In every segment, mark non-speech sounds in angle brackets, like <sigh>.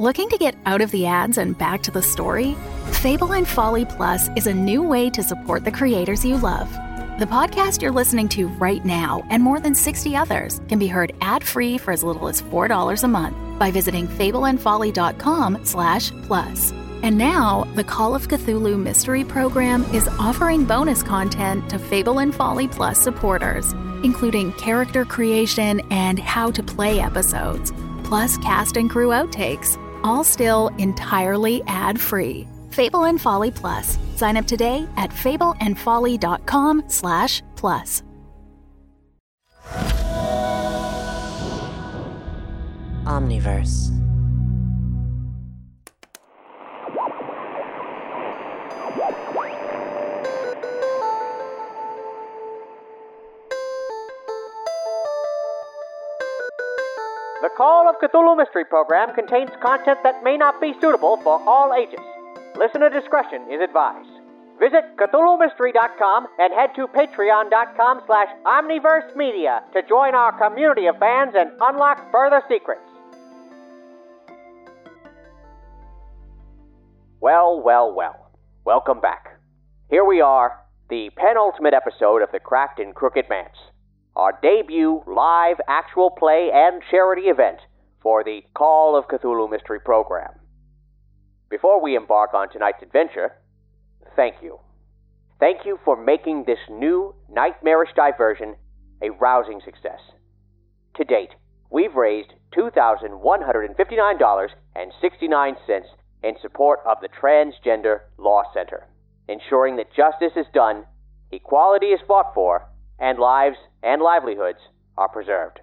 Looking to get out of the ads and back to the story? Fable and Folly Plus is a new way to support the creators you love. The podcast you're listening to right now and more than 60 others can be heard ad-free for as little as $4 a month by visiting fableandfolly.com slash plus. And now, the Call of Cthulhu Mystery Program is offering bonus content to Fable and Folly Plus supporters, including character creation and how to play episodes, plus cast and crew outtakes, all still entirely ad-free. Fable and Folly Plus. Sign up today at fableandfolly.com slash plus. Omniverse. The Call of Cthulhu Mystery Program contains content that may not be suitable for all ages. Listener discretion is advised. Visit CthulhuMystery.com and head to Patreon.com slash Omniverse Media to join our community of fans and unlock further secrets. Well, well, well. Welcome back. Here we are, the penultimate episode of the Cracked and Crooked Manse, our debut live actual play and charity event for the Call of Cthulhu Mystery Program. Before we embark on tonight's adventure, thank you. Thank you for making this new nightmarish diversion a rousing success. To date, we've raised $2,159.69 in support of the Transgender Law Center, ensuring that justice is done, equality is fought for, and lives and livelihoods are preserved.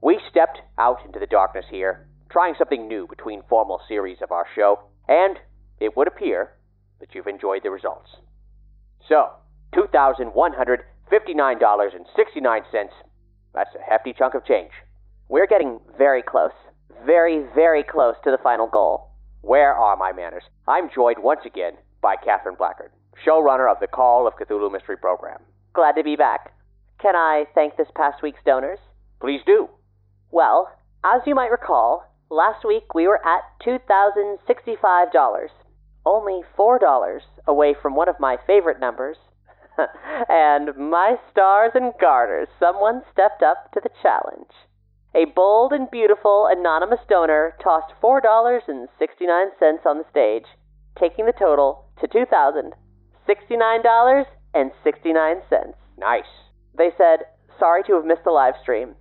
We stepped out into the darkness here, trying something new between formal series of our show, and it would appear that you've enjoyed the results. So, $2,159.69. That's a hefty chunk of change. We're getting very close. Very, very close to the final goal. Where are my manners? I'm joined once again by Catherine Blackard, showrunner of the Call of Cthulhu Mystery Program. Glad to be back. Can I thank this past week's donors? Please do. Well, as you might recall, last week we were at $2,065. Only $4 away from one of my favorite numbers. <laughs> and my stars and garters, someone stepped up to the challenge. A bold and beautiful anonymous donor tossed $4.69 on the stage, taking the total to $2,069.69. Nice. They said, sorry to have missed the live stream.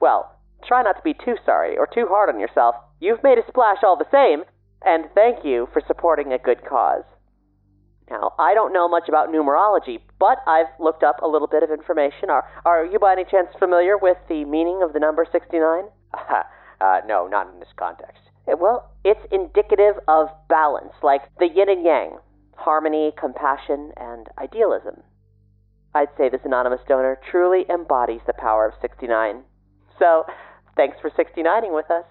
Well, try not to be too sorry or too hard on yourself. You've made a splash all the same, and thank you for supporting a good cause. Now, I don't know much about numerology, but I've looked up a little bit of information. Are, are you by any chance familiar with the meaning of the number 69? <laughs> uh, no, not in this context. Eh, Well, it's indicative of balance, like the yin and yang, harmony, compassion, and idealism. I'd say this anonymous donor truly embodies the power of 69. So, thanks for 69ing with us.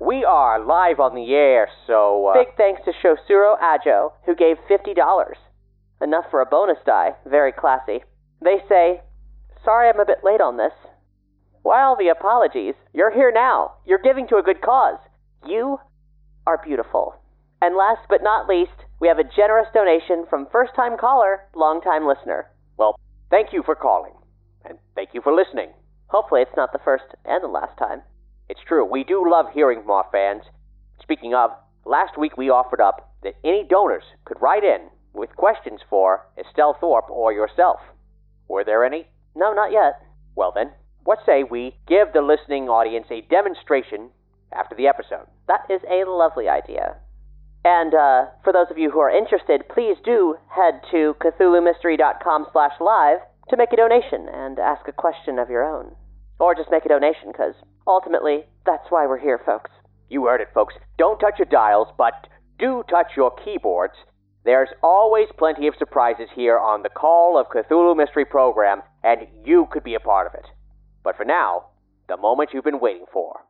we are live on the air, so. Uh, Big thanks to Shosuro Ajo, who gave $50. Enough for a bonus die. Very classy. They say, Sorry I'm a bit late on this. While the apologies, you're here now. You're giving to a good cause. You are beautiful. And last but not least, we have a generous donation from first time caller, long time listener. Thank you for calling, and thank you for listening. Hopefully, it's not the first and the last time. It's true, we do love hearing from our fans. Speaking of, last week we offered up that any donors could write in with questions for Estelle Thorpe or yourself. Were there any? No, not yet. Well then, what say we give the listening audience a demonstration after the episode? That is a lovely idea. And uh, for those of you who are interested, please do head to CthulhuMystery.com slash live to make a donation and ask a question of your own. Or just make a donation, because ultimately, that's why we're here, folks. You heard it, folks. Don't touch your dials, but do touch your keyboards, there's always plenty of surprises here on the Call of Cthulhu Mystery Program, and you could be a part of it. But for now, the moment you've been waiting for.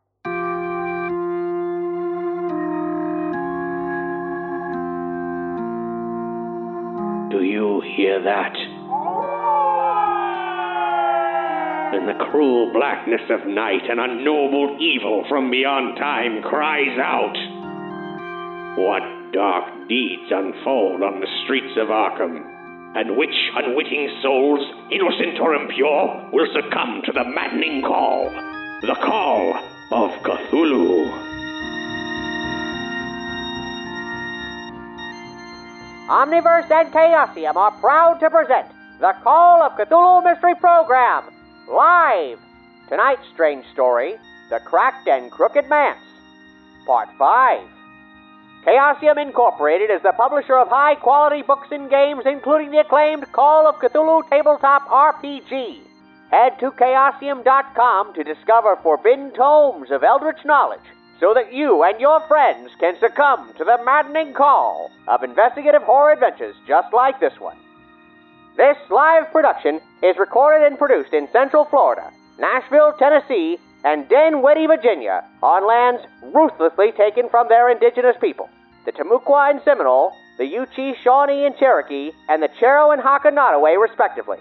Do you hear that? In the cruel blackness of night, an unknowable evil from beyond time cries out. What dark deeds unfold on the streets of Arkham? And which unwitting souls, innocent or impure, will succumb to the maddening call? The call of Cthulhu. Omniverse and Chaosium are proud to present the Call of Cthulhu Mystery Program, live! Tonight's strange story The Cracked and Crooked Manse, Part 5. Chaosium Incorporated is the publisher of high quality books and games, including the acclaimed Call of Cthulhu Tabletop RPG. Head to chaosium.com to discover forbidden tomes of eldritch knowledge so that you and your friends can succumb to the maddening call of investigative horror adventures just like this one. This live production is recorded and produced in Central Florida, Nashville, Tennessee, and Dinwiddie, Virginia, on lands ruthlessly taken from their indigenous people, the Timucua and Seminole, the Yuchi, Shawnee, and Cherokee, and the Cheroenhaka Nottoway, respectively.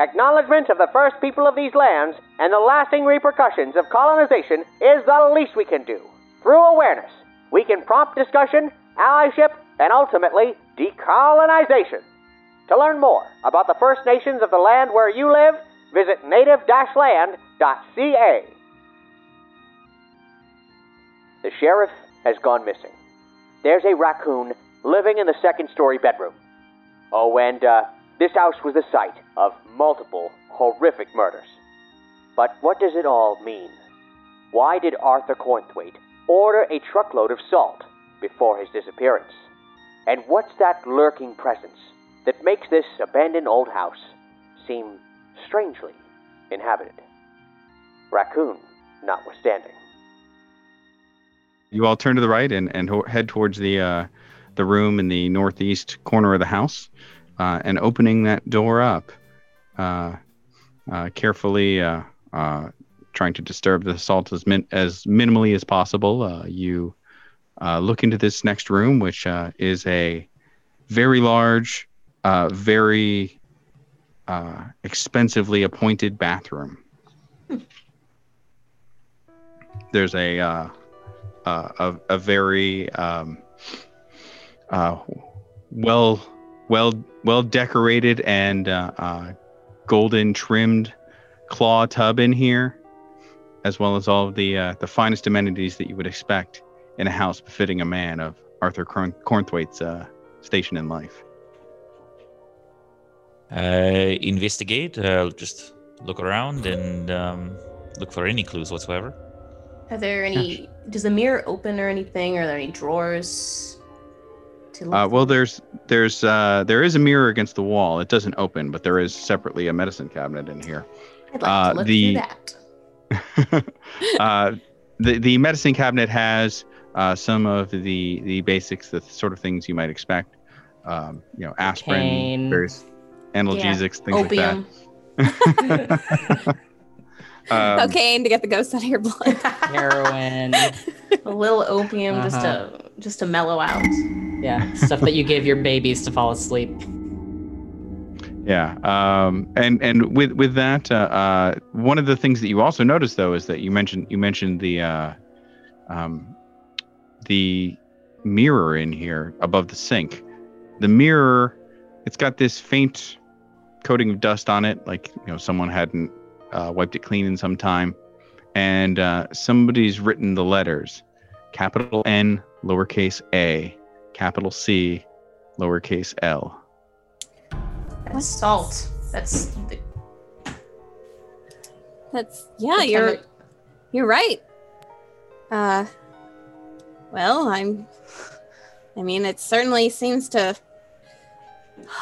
Acknowledgement of the first people of these lands and the lasting repercussions of colonization is the least we can do. Through awareness, we can prompt discussion, allyship, and ultimately decolonization. To learn more about the First Nations of the land where you live, visit native-land.ca. The sheriff has gone missing. There's a raccoon living in the second story bedroom. Oh, and uh, this house was the site of multiple horrific murders. But what does it all mean? Why did Arthur Cornthwaite order a truckload of salt before his disappearance? And what's that lurking presence that makes this abandoned old house seem strangely inhabited? Raccoon notwithstanding. You all turn to the right and, and head towards the uh, the room in the northeast corner of the house, uh, and opening that door up, uh, uh carefully uh, uh, trying to disturb the salt as min- as minimally as possible. you look into this next room, which is a very large, very expensively appointed bathroom. <laughs> There's a uh, a, a very um, uh, well well well decorated and uh, uh, golden trimmed claw tub in here, as well as all of the uh, the finest amenities that you would expect in a house befitting a man of Arthur Corn- Cornthwaite's uh, station in life. Uh, investigate. Uh, just look around and um, look for any clues whatsoever. Are there any? Does the mirror open or anything? Are there any drawers? To look Uh, well, there's there's uh, there is a mirror against the wall. It doesn't open, but there is separately a medicine cabinet in here. I'd like uh, to look the- through that. <laughs> uh, the the medicine cabinet has uh, some of the the basics, the sort of things you might expect. Um, you know, aspirin, Cocaine. various analgesics, things Opium. like that. <laughs> <laughs> Um, Cocaine to get the ghost out of your blood. Heroin. <laughs> a little opium just Uh-huh. to just to mellow out. Yeah, stuff that you give your babies to fall asleep. Yeah, um, and and with with that, uh, uh, one of the things that you also noticed though is that you mentioned you mentioned the uh, um, the mirror in here above the sink. The mirror, it's got this faint coating of dust on it, like you know someone hadn't uh, wiped it clean in some time, and uh, somebody's written the letters, capital N, lowercase a, capital C, lowercase l. That's salt. That's the, That's yeah, the you're chemi- you're right. Uh well, I'm I mean, it certainly seems to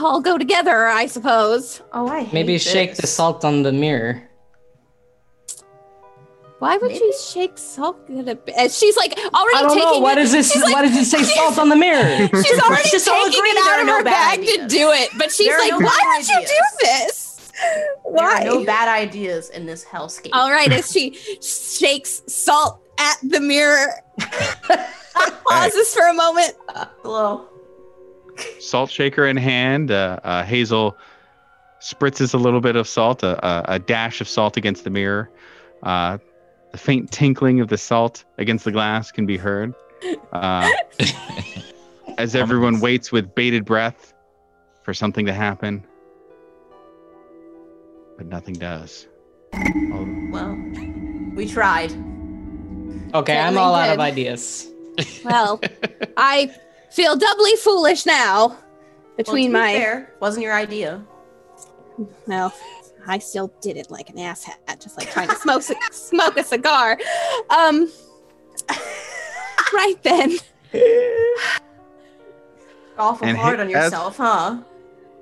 all go together, I suppose. Oh, I hate Maybe shake the salt on the mirror. Why would you shake salt at a bit? And she's like already I don't taking know. Why it. does this? she's like- why does it say salt on the mirror? <laughs> She's already just taking agree it out of no her bad bag to do it, but she's like, no "Why bad would you do this? Why?" There are no bad ideas in this hellscape. All right, as <laughs> she shakes salt at the mirror, <laughs> pauses for a moment. Hello. Salt shaker in hand, uh, uh, Hazel spritzes a little bit of salt, a, a, a dash of salt against the mirror. Uh, the faint tinkling of the salt against the glass can be heard. Uh, <laughs> as everyone waits with bated breath for something to happen. But nothing does. Oh, Well, we tried. Okay, I'm Certainly all out of ideas. <laughs> Well, I feel doubly foolish now between well, to be my. fair, wasn't your idea. No, I still did it like an asshat, just like trying to smoke c- <laughs> smoke a cigar. Um, <laughs> right then. Awful And hard on as- yourself, huh?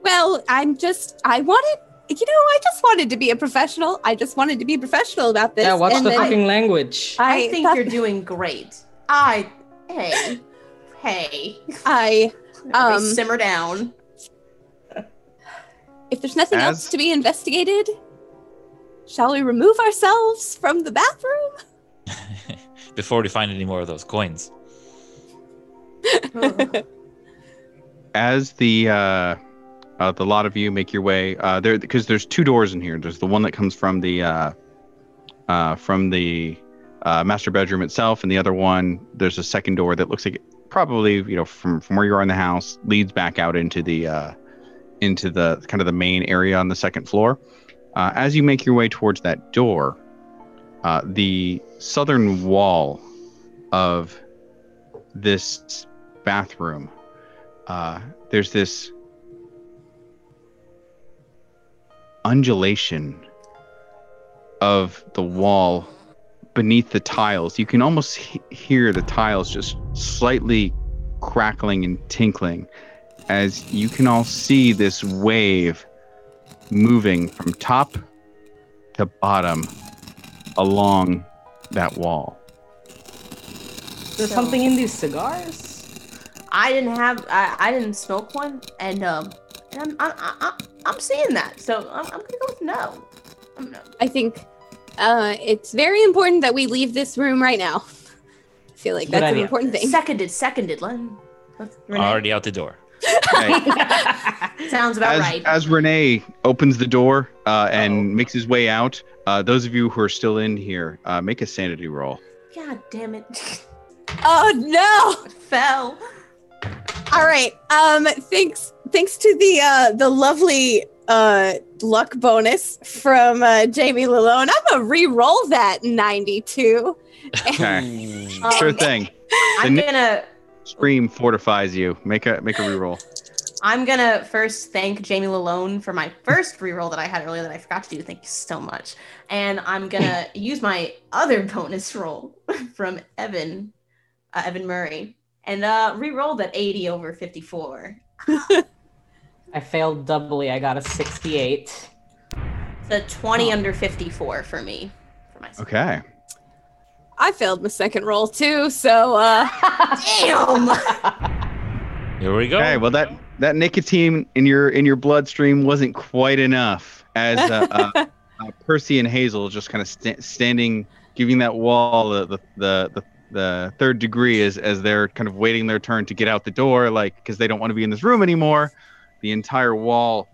Well, I'm just. I wanted. You know, I just wanted to be a professional. I just wanted to be professional about this. Yeah, what's and the then fucking language? I, think thought- you're doing great. I, hey, hey, I. Um, simmer down. If there's nothing else to be investigated, shall we remove ourselves from the bathroom? <laughs> Before we find any more of those coins. <laughs> as the uh, uh, the lot of you make your way uh, there because there's two doors in here. There's the one that comes from the uh, uh, from the uh, master bedroom itself, and the other one there's a second door that looks like it probably you know from from where you are in the house leads back out into the uh, into the kind of the main area on the second floor. Uh, as you make your way towards that door, uh, the southern wall of this bathroom uh, there's this undulation of the wall beneath the tiles. You can almost he- hear the tiles just slightly crackling and tinkling as you can all see this wave moving from top to bottom along that wall. There's something in these cigars. I didn't have, I, I didn't smoke one, and um, and I'm, I'm, I'm, I'm seeing that, so I'm, I'm gonna go with no. I'm no. I think uh, it's very important that we leave this room right now. <laughs> I feel like that's an important thing. Seconded, seconded. Let, let's, Renee. Already out the door. Okay. <laughs> Sounds about as, right. as Renee opens the door uh, and makes his way out, uh, those of you who are still in here, uh, make a sanity roll. God damn it. <laughs> Oh no! Fell. All right. Um. Thanks. Thanks to the uh the lovely uh luck bonus from uh, Jamie Lalone, I'm gonna re-roll that 92. Okay, <laughs> Um, sure thing. I'm gonna Scream fortifies you. Make a make a reroll. I'm gonna first thank Jamie Lalone for my first reroll that I had earlier that I forgot to do. Thank you so much. And I'm gonna use my other bonus roll <laughs> from Evan, uh, Evan Murray, and uh, re-roll that 80 over 54. <laughs> I failed doubly. I got a 68. So 20 under 54 for me. For myself. Okay. I failed my second roll too, so uh Damn. Here we go. Okay. Well, that that nicotine in your in your bloodstream wasn't quite enough. As uh, uh, <laughs> uh, Percy and Hazel just kind of sta- standing, giving that wall the the, the the the third degree as as they're kind of waiting their turn to get out the door, like because they don't want to be in this room anymore. The entire wall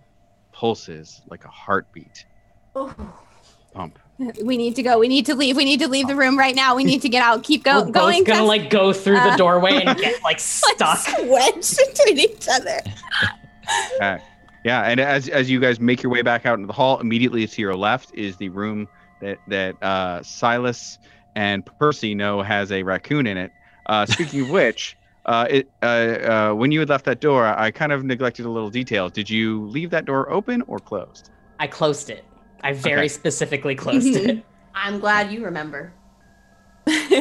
pulses like a heartbeat Oh. pump. We need to go. We need to leave. We need to leave the room right now. We need to get out. Keep go- We're both going. gonna like go through the Uh, doorway and <laughs> get like stuck. wedged <laughs> between each other. Okay. Yeah, and as as you guys make your way back out into the hall, immediately to your left is the room that that uh, Silas and Percy know has a raccoon in it. Uh, speaking of <laughs> which, uh, it uh, uh, when you had left that door, I kind of neglected a little detail. Did you leave that door open or closed? I closed it. I very Okay. specifically closed it. I'm glad you remember.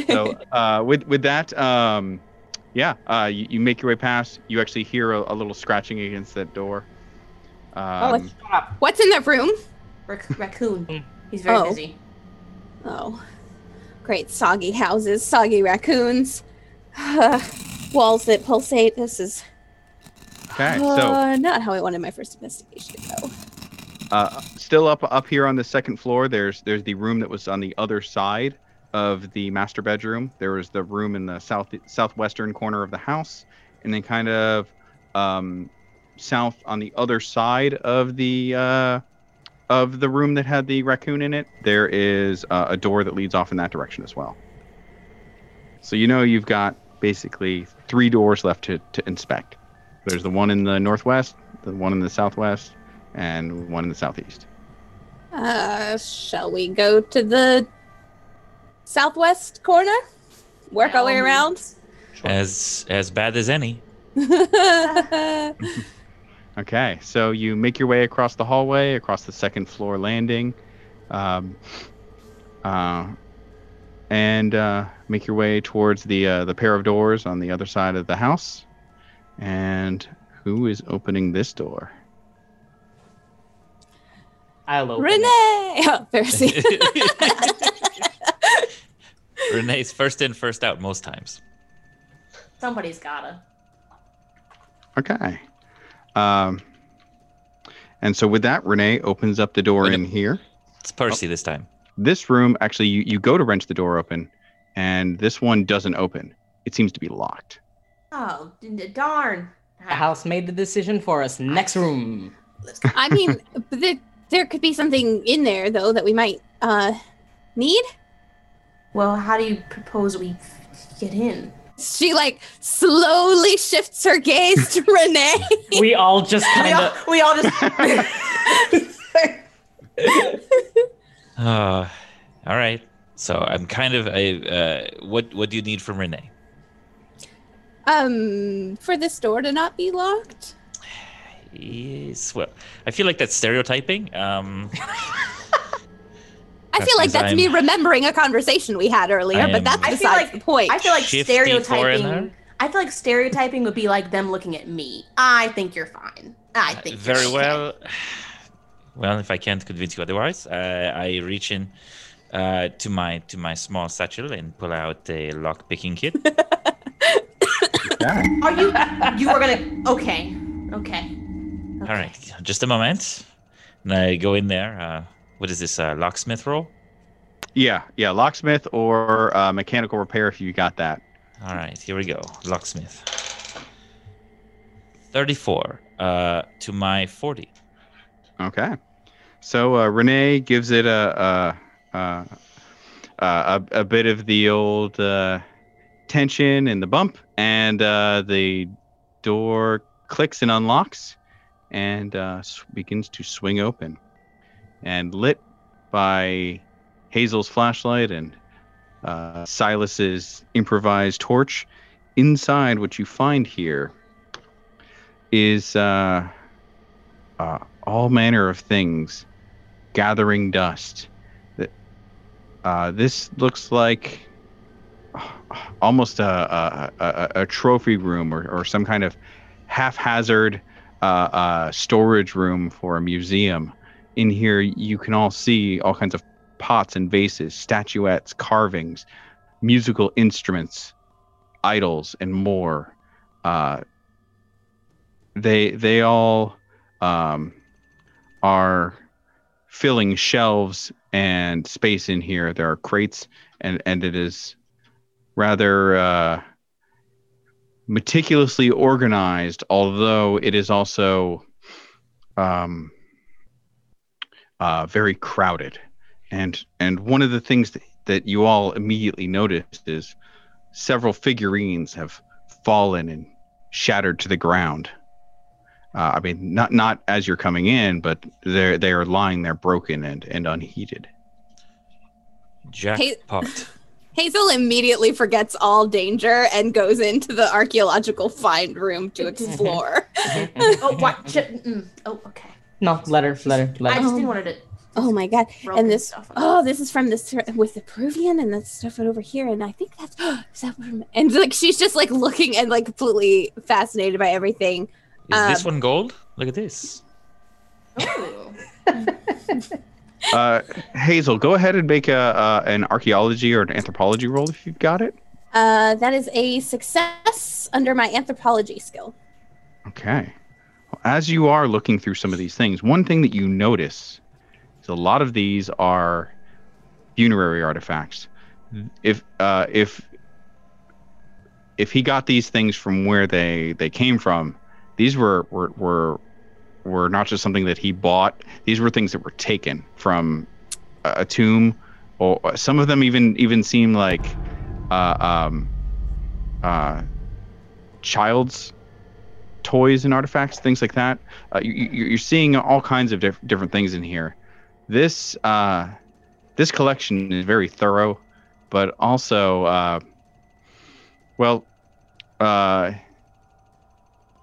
So <laughs> uh, with with that, um, yeah, uh, you, you make your way past. You actually hear a, a little scratching against that door. Oh, Um, What's in that room? Rac- raccoon. He's very Oh. busy. Oh. Great soggy houses, soggy raccoons, <sighs> walls that pulsate. This is Okay, so uh, not how I wanted my first investigation to go. Uh, still up up here on the second floor. There's there's the room that was on the other side of the master bedroom. There was the room in the south southwestern corner of the house, and then kind of um, south on the other side of the uh, of the room that had the raccoon in it. There is uh, a door that leads off in that direction as well. So you know you've got basically three doors left to, to inspect. There's the one in the northwest, the one in the southwest, and one in the southeast. Uh, shall we go to the southwest corner? Work our way Um, around? As as bad as any. <laughs> Okay, so you make your way across the hallway, across the second floor landing, um, uh, and uh, make your way towards the uh, the pair of doors on the other side of the house. And who is opening this door? I'll open Renee! it. <laughs> Oh, Pharisee. <laughs> Renee's first in, first out most times. Somebody's gotta. Okay. Um, and so with that, Renee opens up the door Wait in here. It's Percy this time. This room, actually, you, you go to wrench the door open, and this one doesn't open. It seems to be locked. Oh, d- d- darn. The house made the decision for us. Next room. I mean, but there, there could be something in there, though, that we might uh, need. Well, how do you propose we get in? She, like, slowly shifts her gaze to <laughs> Renee. We all just We kind all, of. we all just. <laughs> Uh, all right. So I'm kind of a. Uh, what what do you need from Renee? um, for this door to not be locked. Yes. Well, I feel like that's stereotyping. Um, <laughs> I feel like Because that's me I'm- remembering a conversation we had earlier, I but that's I feel besides like- the point. I feel like Shifty stereotyping. foreigner? I feel like stereotyping would be like them looking at me. I think you're fine. I think you're very okay." well. <sighs> Well, if I can't convince you otherwise, uh, I reach in uh, to my to my small satchel and pull out a lock picking kit. <laughs> Are you? You are gonna? Okay. Okay. All right, just a moment. And I go in there. Uh, what is this? Uh, locksmith roll? Yeah, yeah, locksmith or uh, mechanical repair if you got that. All right, here we go. Locksmith. 34 uh, to my 40. Okay. So uh, Renee gives it a a, a, a, a bit of the old uh, tension and the bump, and uh, the door clicks and unlocks, and uh, begins to swing open, and lit by Hazel's flashlight and uh, Silas's improvised torch. Inside, what you find here is uh, uh, all manner of things gathering dust. Uh, this looks like almost a, a, a, a trophy room or, or some kind of haphazard uh, uh, storage room for a museum. In here, you can all see all kinds of pots and vases, statuettes, carvings, musical instruments, idols, and more. Uh, they they all um, are filling shelves and space in here. There are crates, and and it is rather uh, meticulously organized. Although it is also um, uh, very crowded, and and one of the things that, that you all immediately noticed is several figurines have fallen and shattered to the ground. Uh, I mean, not not as you're coming in, but they're they are lying there broken and and unheated. Jackpot. Hazel immediately forgets all danger and goes into the archaeological find room to explore. <laughs> oh, what? Sh- mm, oh, okay. No, let her, let her, let I just didn't want her to. Oh my god! Broken and this oh, this is from this with the Peruvian and that's stuff over here, and I think that's <gasps> is that from and like she's just like looking and like completely fascinated by everything. Is this Um, one gold? Look at this. Ooh. <laughs> Uh, Hazel, go ahead and make a uh, an archaeology or an anthropology roll if you've got it. Uh, that is a success under my anthropology skill. Okay. Well, as you are looking through some of these things, one thing that you notice is a lot of these are funerary artifacts. If uh, if if he got these things from where they they came from, these were were were were not just something that he bought. These were things that were taken from a, a tomb, or some of them even even seem like uh, um, uh, child's toys and artifacts, things like that. Uh, you, you're seeing all kinds of diff- different things in here. This uh, this collection is very thorough, but also, uh, well, uh,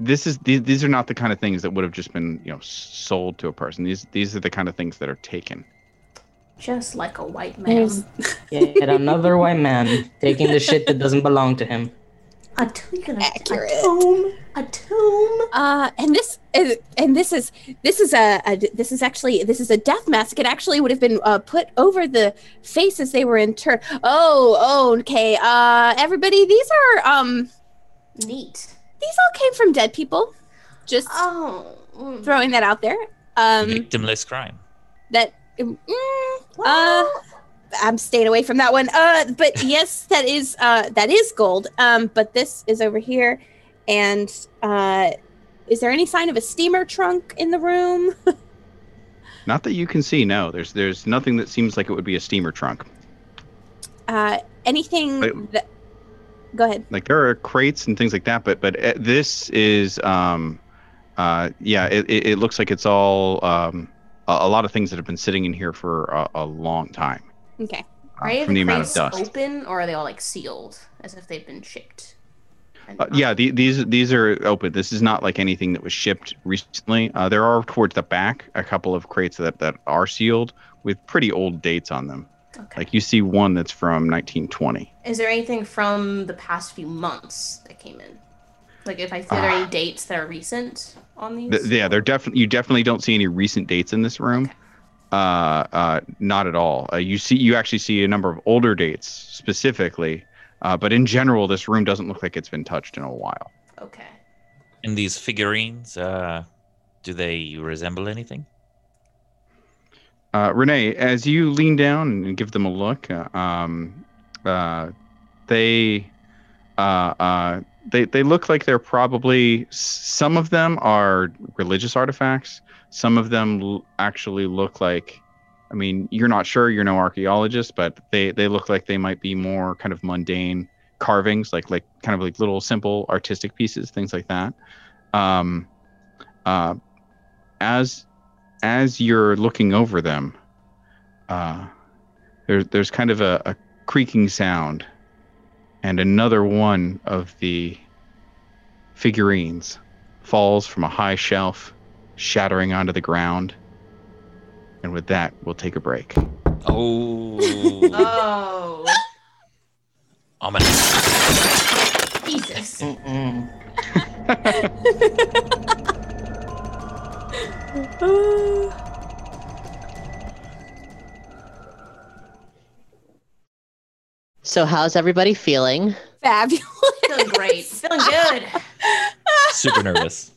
this is these, these are not the kind of things that would have just been you know sold to a person. These these are the kind of things that are taken. Just like a white man. There's <laughs> yet another white man taking the shit that doesn't belong to him. A, t- a Accurate. tomb. A tomb. Uh, and this is, and this is, this is a, a, this is actually, this is a death mask. It actually would have been uh, put over the faces they were interred. Oh, oh, okay. Uh, everybody, these are, um, Neat. These all came from dead people. Just Oh. throwing that out there. Um, Victimless crime. that, mm, uh, I'm staying away from that one. Uh, but yes, that is uh that is gold. Um, but this is over here, and uh, is there any sign of a steamer trunk in the room? <laughs> Not that you can see. No, there's there's nothing that seems like it would be a steamer trunk. Uh, anything Wait. that? Go ahead. like there are crates and things like that but but uh, this is um uh yeah it, it, looks like it's all um a, a lot of things that have been sitting in here for a, a long time Okay. uh, Are from the amount of dust open, or are they all like sealed, as if they've been shipped? Uh, yeah the, these these are open this is not like anything that was shipped recently uh, there are towards the back a couple of crates that that are sealed with pretty old dates on them Okay. like you see one that's from 1920 Is there anything from the past few months that came in? Like, if I are there Ah. any dates that are recent on these? Th- yeah, they're definitely you definitely don't see any recent dates in this room. Okay. Uh, uh, not at all. Uh, you see, you actually see a number of older dates specifically, uh, but in general, this room doesn't look like it's been touched in a while. Okay. And these figurines, uh, do they resemble anything? Uh, Renee, as you lean down and give them a look, uh, um, uh, they, uh, uh, they they look like they're probably some of them are religious artifacts. Some of them l- actually look like, I mean, you're not sure, you're no archaeologist, but they they look like they might be more kind of mundane carvings, like like kind of like little simple artistic pieces, things like that. Um, uh, as as you're looking over them, uh, there's there's kind of a, a creaking sound, and another one of the figurines falls from a high shelf, shattering onto the ground. And with that, we'll take a break. Oh, <laughs> Oh, ominous. Jesus. <laughs> <laughs> <sighs> So, how's everybody feeling? Fabulous. Feeling great. Feeling good. <laughs> Super nervous.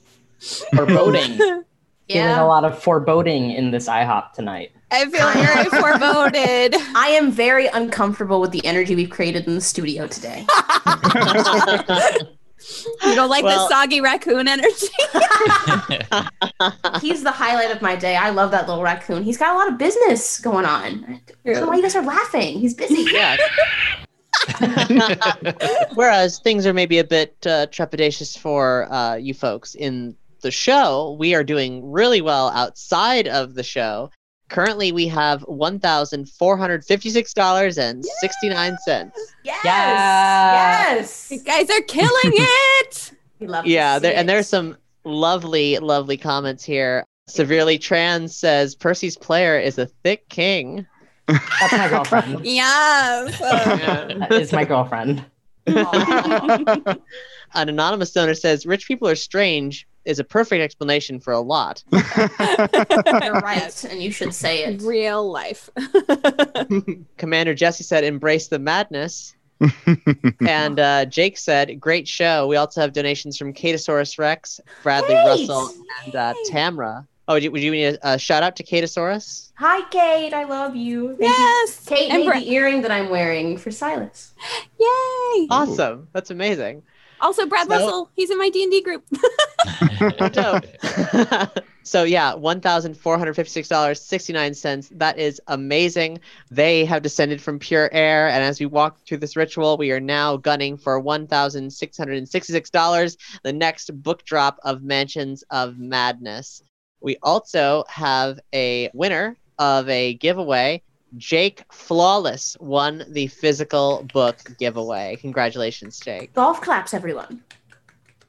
Foreboding. Feeling a lot of foreboding in this IHOP tonight. I feel very foreboded. <laughs> I am very uncomfortable with the energy we've created in the studio today. <laughs> <laughs> You don't like Well- the soggy raccoon energy? <laughs> He's the highlight of my day. I love that little raccoon. He's got a lot of business going on. I don't know why you guys are laughing. He's busy. <laughs> Yeah. Whereas things are maybe a bit uh, trepidatious for uh, you folks in the show, we are doing really well outside of the show. Currently, we have one thousand four hundred fifty-six dollars and sixty-nine cents. Yes. Yes. You guys are killing <laughs> it. We love Yeah, see there, and there's some lovely, lovely comments here. Severely Trans says Percy's player is a thick king. That's my girlfriend. <laughs> yes. <laughs> That is my girlfriend. An anonymous donor says rich people are strange, is a perfect explanation for a lot. <laughs> You're right, and you should say it. <laughs> Real life. <laughs> Commander Jesse said, "Embrace the madness." and uh, Jake said, "Great show." We also have donations from Catosaurus Rex, Bradley Great! Russell, and uh, Tamra. Oh, would you, would you need a, a shout out to Catosaurus? Hi, Kate. I love you. Thank you. yes. Kate And made Bra- the earring that I'm wearing for Silas. Yay. Awesome, that's amazing. Also, Brad So- Russell. He's in my D and D group. <laughs> <laughs> So yeah, one thousand four hundred fifty-six dollars sixty-nine cents. That is amazing. They have descended from pure air, and as we walk through this ritual, we are now gunning for one thousand six hundred and sixty-six dollars. The next book drop of Mansions of Madness. We also have a winner of a giveaway. Jake Flawless won the physical book giveaway. Congratulations, Jake. Golf claps, everyone.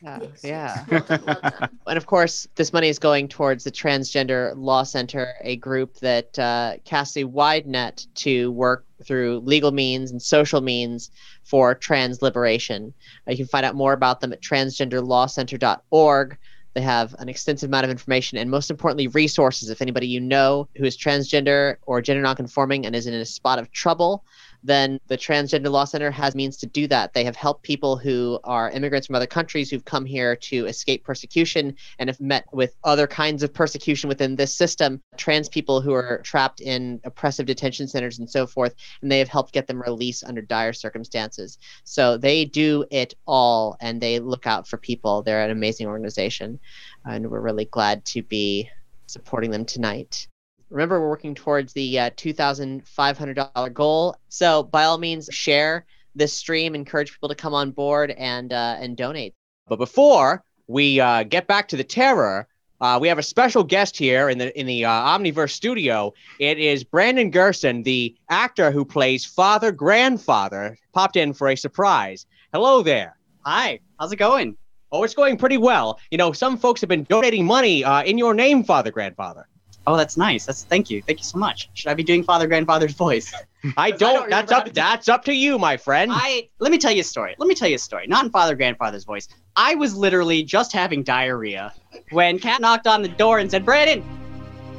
Yeah. Yes. yeah. Well done, well done. <laughs> And of course, this money is going towards the Transgender Law Center, a group that uh, casts a wide net to work through legal means and social means for trans liberation. Uh, you can find out more about them at transgenderlawcenter.org. They have an extensive amount of information and, most importantly, resources. If anybody you know who is transgender or gender nonconforming and is in a spot of trouble, then the Transgender Law Center has means to do that. They have helped people who are immigrants from other countries who've come here to escape persecution and have met with other kinds of persecution within this system, trans people who are trapped in oppressive detention centers and so forth, and they have helped get them released under dire circumstances. So they do it all and they look out for people. They're an amazing organization, and we're really glad to be supporting them tonight. Remember, we're working towards the uh, $2,500 goal. So, by all means, share this stream, encourage people to come on board and uh, and donate. But before we uh, get back to the terror, uh, we have a special guest here in the in the uh, Omniverse studio. It is Brandon Gerson, the actor who plays Father Grandfather, popped in for a surprise. Hello there. Hi, how's it going? Oh, it's going pretty well. You know, some folks have been donating money uh, in your name, Father Grandfather. Oh, that's nice. That's thank you. Thank you so much. Should I be doing Father Grandfather's voice? <laughs> I don't. that's up. That's up to you, my friend. I let me tell you a story. Let me tell you a story. Not in Father Grandfather's voice. I was literally just having diarrhea when Cat knocked on the door and said, "Brandon,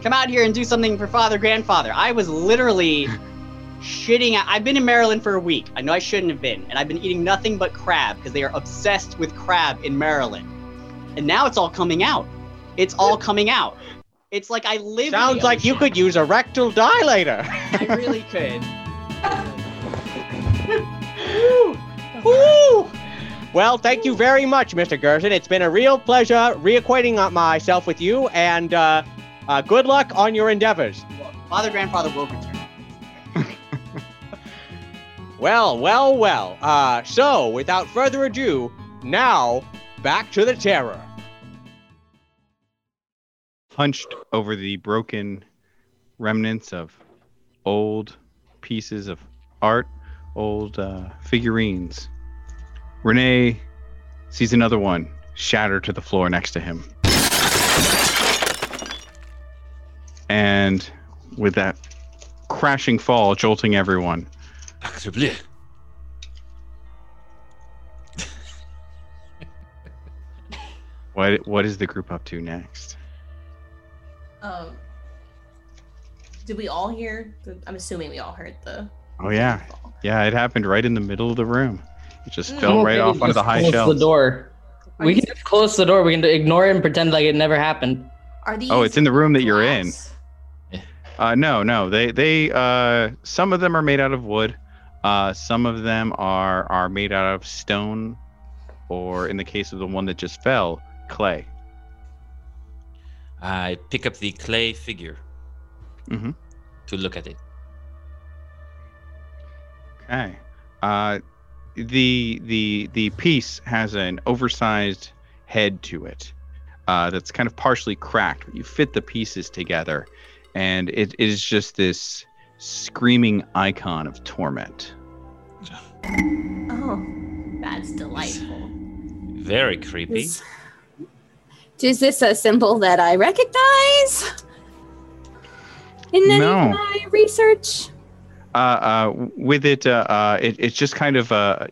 come out here and do something for Father Grandfather." I was literally <laughs> shitting. Out. I've been in Maryland for a week. I know I shouldn't have been, and I've been eating nothing but crab because they are obsessed with crab in Maryland. And now it's all coming out. It's all <laughs> coming out. It's like I live. in Sounds like you could use a rectal dilator. I really could. <laughs> Woo! Well, thank you very much, Mr. Gerson. It's been a real pleasure reacquainting myself with you, and uh, uh, good luck on your endeavors. Father Grandfather will return. <laughs> Well, well, well. Uh, so, without further ado, now back to the terror. Hunched over the broken remnants of old pieces of art, old uh, figurines. Renee sees another one shatter to the floor next to him. And with that crashing fall jolting everyone, what what is the group up to next? Um, did we all hear? The, I'm assuming we all heard the. Oh yeah, yeah, it happened right in the middle of the room. It just Mm. fell right off to one of the high close shelves. the door. Are We you- can just close the door. We can ignore it and pretend like it never happened. Are these? Oh, it's in the room that you're in. Uh, no, no. They they uh, some of them are made out of wood. Uh, some of them are are made out of stone, or in the case of the one that just fell, clay. I pick up the clay figure Mm-hmm. to look at it. Okay. Uh, the the the piece has an oversized head to it. Uh, that's kind of partially cracked. You fit the pieces together, and it, it is just this screaming icon of torment. Oh, that's delightful. Very creepy. Is, is this a symbol that I recognize? In any No. of my research? uh, uh, with it, uh, uh, it, it's just kind of a,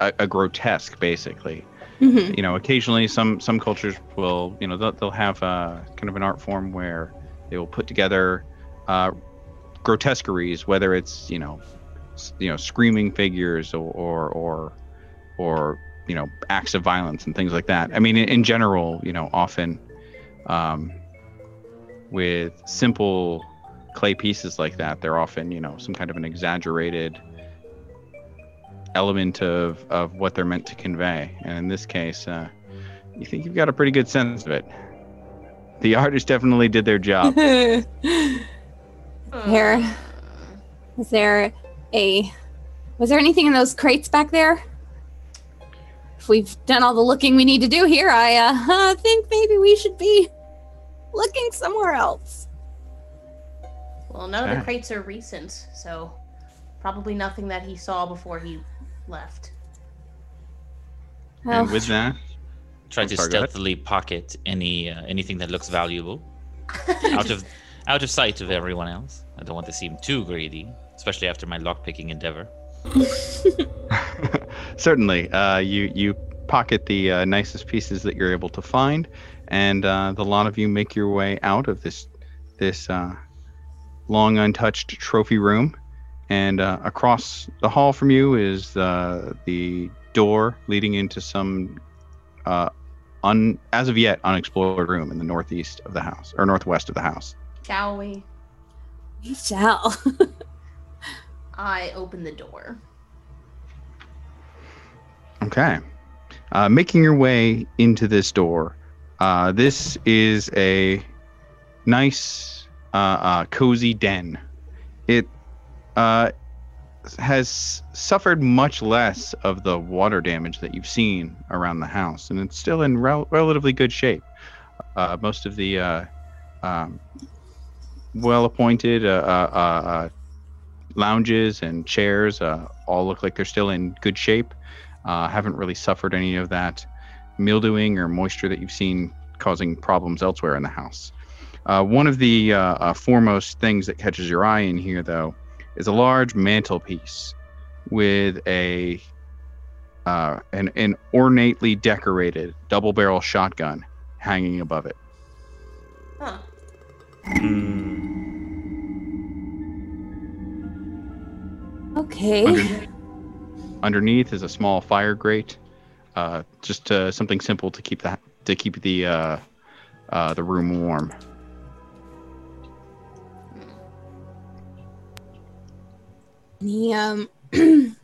a, a grotesque, basically. Mhm. you know, occasionally some some cultures will, you know, they'll, they'll have uh, kind of an art form where they will put together uh, grotesqueries, whether it's you know, s- you know, screaming figures or or or, or you know, acts of violence and things like that. I mean, in, in general, you know, often um, with simple clay pieces like that, they're often you know some kind of an exaggerated element of of what they're meant to convey. And in this case, uh, you think you've got a pretty good sense of it. The artist definitely did their job. <laughs> there, is there a, was there anything in those crates back there? If we've done all the looking we need to do here, I uh, <laughs> think maybe we should be looking somewhere else. Well, none of the crates are recent, so probably nothing that he saw before he left. Well, And with that, Try to sorry, go ahead. stealthily pocket any uh, anything that looks valuable <laughs> out of out of sight of everyone else. I don't want to seem too greedy, especially after my lockpicking endeavor. <laughs> certainly, uh, you you pocket the uh, nicest pieces that you're able to find, and uh, the lot of you make your way out of this this uh, long untouched trophy room. And uh, across the hall from you is uh, the door leading into some, uh, un, as of yet, unexplored room in the northeast of the house or northwest of the house. Shall we? we shall. <laughs> I open the door. Okay. Uh, making your way into this door, uh, this is a nice, uh, uh, cozy den. It uh, has suffered much less of the water damage that you've seen around the house, and it's still in rel- relatively good shape. Uh, most of the um, well appointed lounges and chairs all look like they're still in good shape uh, haven't really suffered any of that mildewing or moisture that you've seen causing problems elsewhere in the house. Uh, one of the uh, uh, foremost things that catches your eye in here, though, is a large mantelpiece with a uh, an, an ornately decorated double-barrel shotgun hanging above it. Huh. okay. Under- <laughs> underneath is a small fire grate, uh, just uh, something simple to keep that to keep the uh, uh, the room warm. He um <clears throat>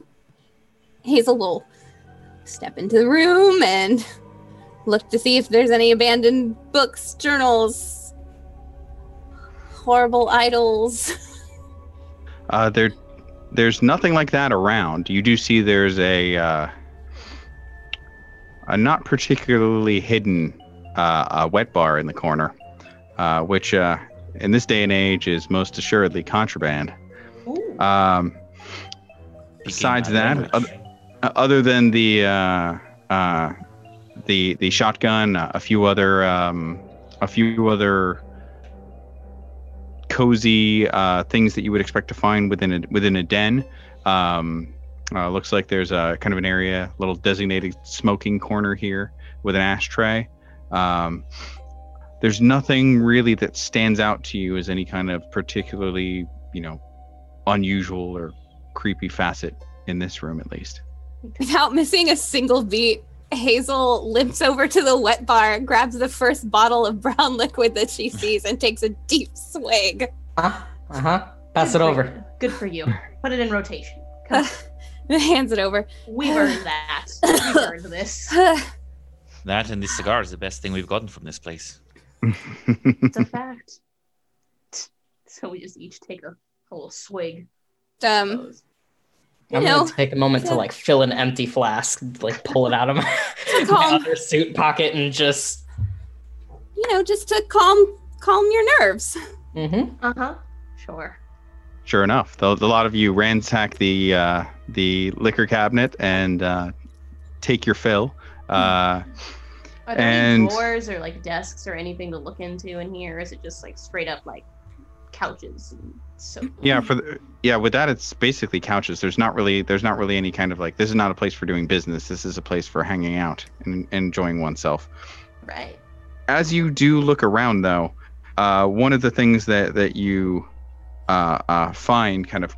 Hazel will step into the room and look to see if there's any abandoned books, journals, horrible idols. <laughs> Uh, there, there's nothing like that around. You do see there's a uh, a not particularly hidden uh, a wet bar in the corner, uh, which uh, in this day and age is most assuredly contraband. Um, besides that, oth- uh, other than the uh, uh, the the shotgun, uh, a few other um, a few other cozy uh, things that you would expect to find within a within a den. Um, uh, looks like there's a kind of an area, little designated smoking corner here with an ashtray. Um, there's nothing really that stands out to you as any kind of particularly, you know, unusual or creepy facet in this room, at least. Without missing a single beat, Hazel limps over to the wet bar, grabs the first bottle of brown <laughs> liquid that she <laughs> sees, and takes a deep swig. Uh huh. Pass it Good for over. you. Good for you. <laughs> Put it in rotation. Come on. hands it over. We've earned that. We've earned this. That and the cigar is the best thing we've gotten from this place. It's a fact. So we just each take a, a little swig. um, You I'm know, gonna take a moment to like fill an empty flask, like pull it out of my, <laughs> <laughs> my other suit pocket, and just. you know, just to calm calm your nerves. Mm-hmm. Uh huh. Sure. Sure enough, the, the lot of you ransack the uh, the liquor cabinet and uh, take your fill. Uh, Are there And- any drawers or like desks or anything to look into in here? Or is it just like straight up like couches and so. Yeah, for the, yeah, with that it's basically couches. There's not really there's not really any kind of like this is not a place for doing business. This is a place for hanging out and enjoying oneself. Right. As you do look around though, uh, one of the things that that you uh, uh, find kind of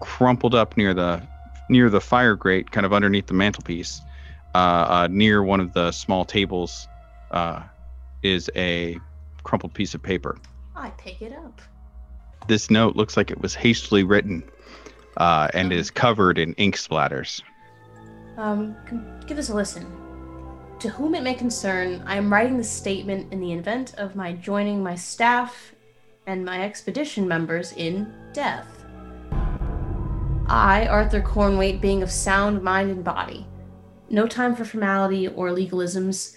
crumpled up near the near the fire grate, kind of underneath the mantelpiece, uh, uh, near one of the small tables, uh, is a crumpled piece of paper. I pick it up. This note looks like it was hastily written uh, and is covered in ink splatters. Um, give us a listen. To whom it may concern, I am writing this statement in the event of my joining my staff and my expedition members in death. I, Arthur Cornthwaite, being of sound mind and body, no time for formality or legalisms.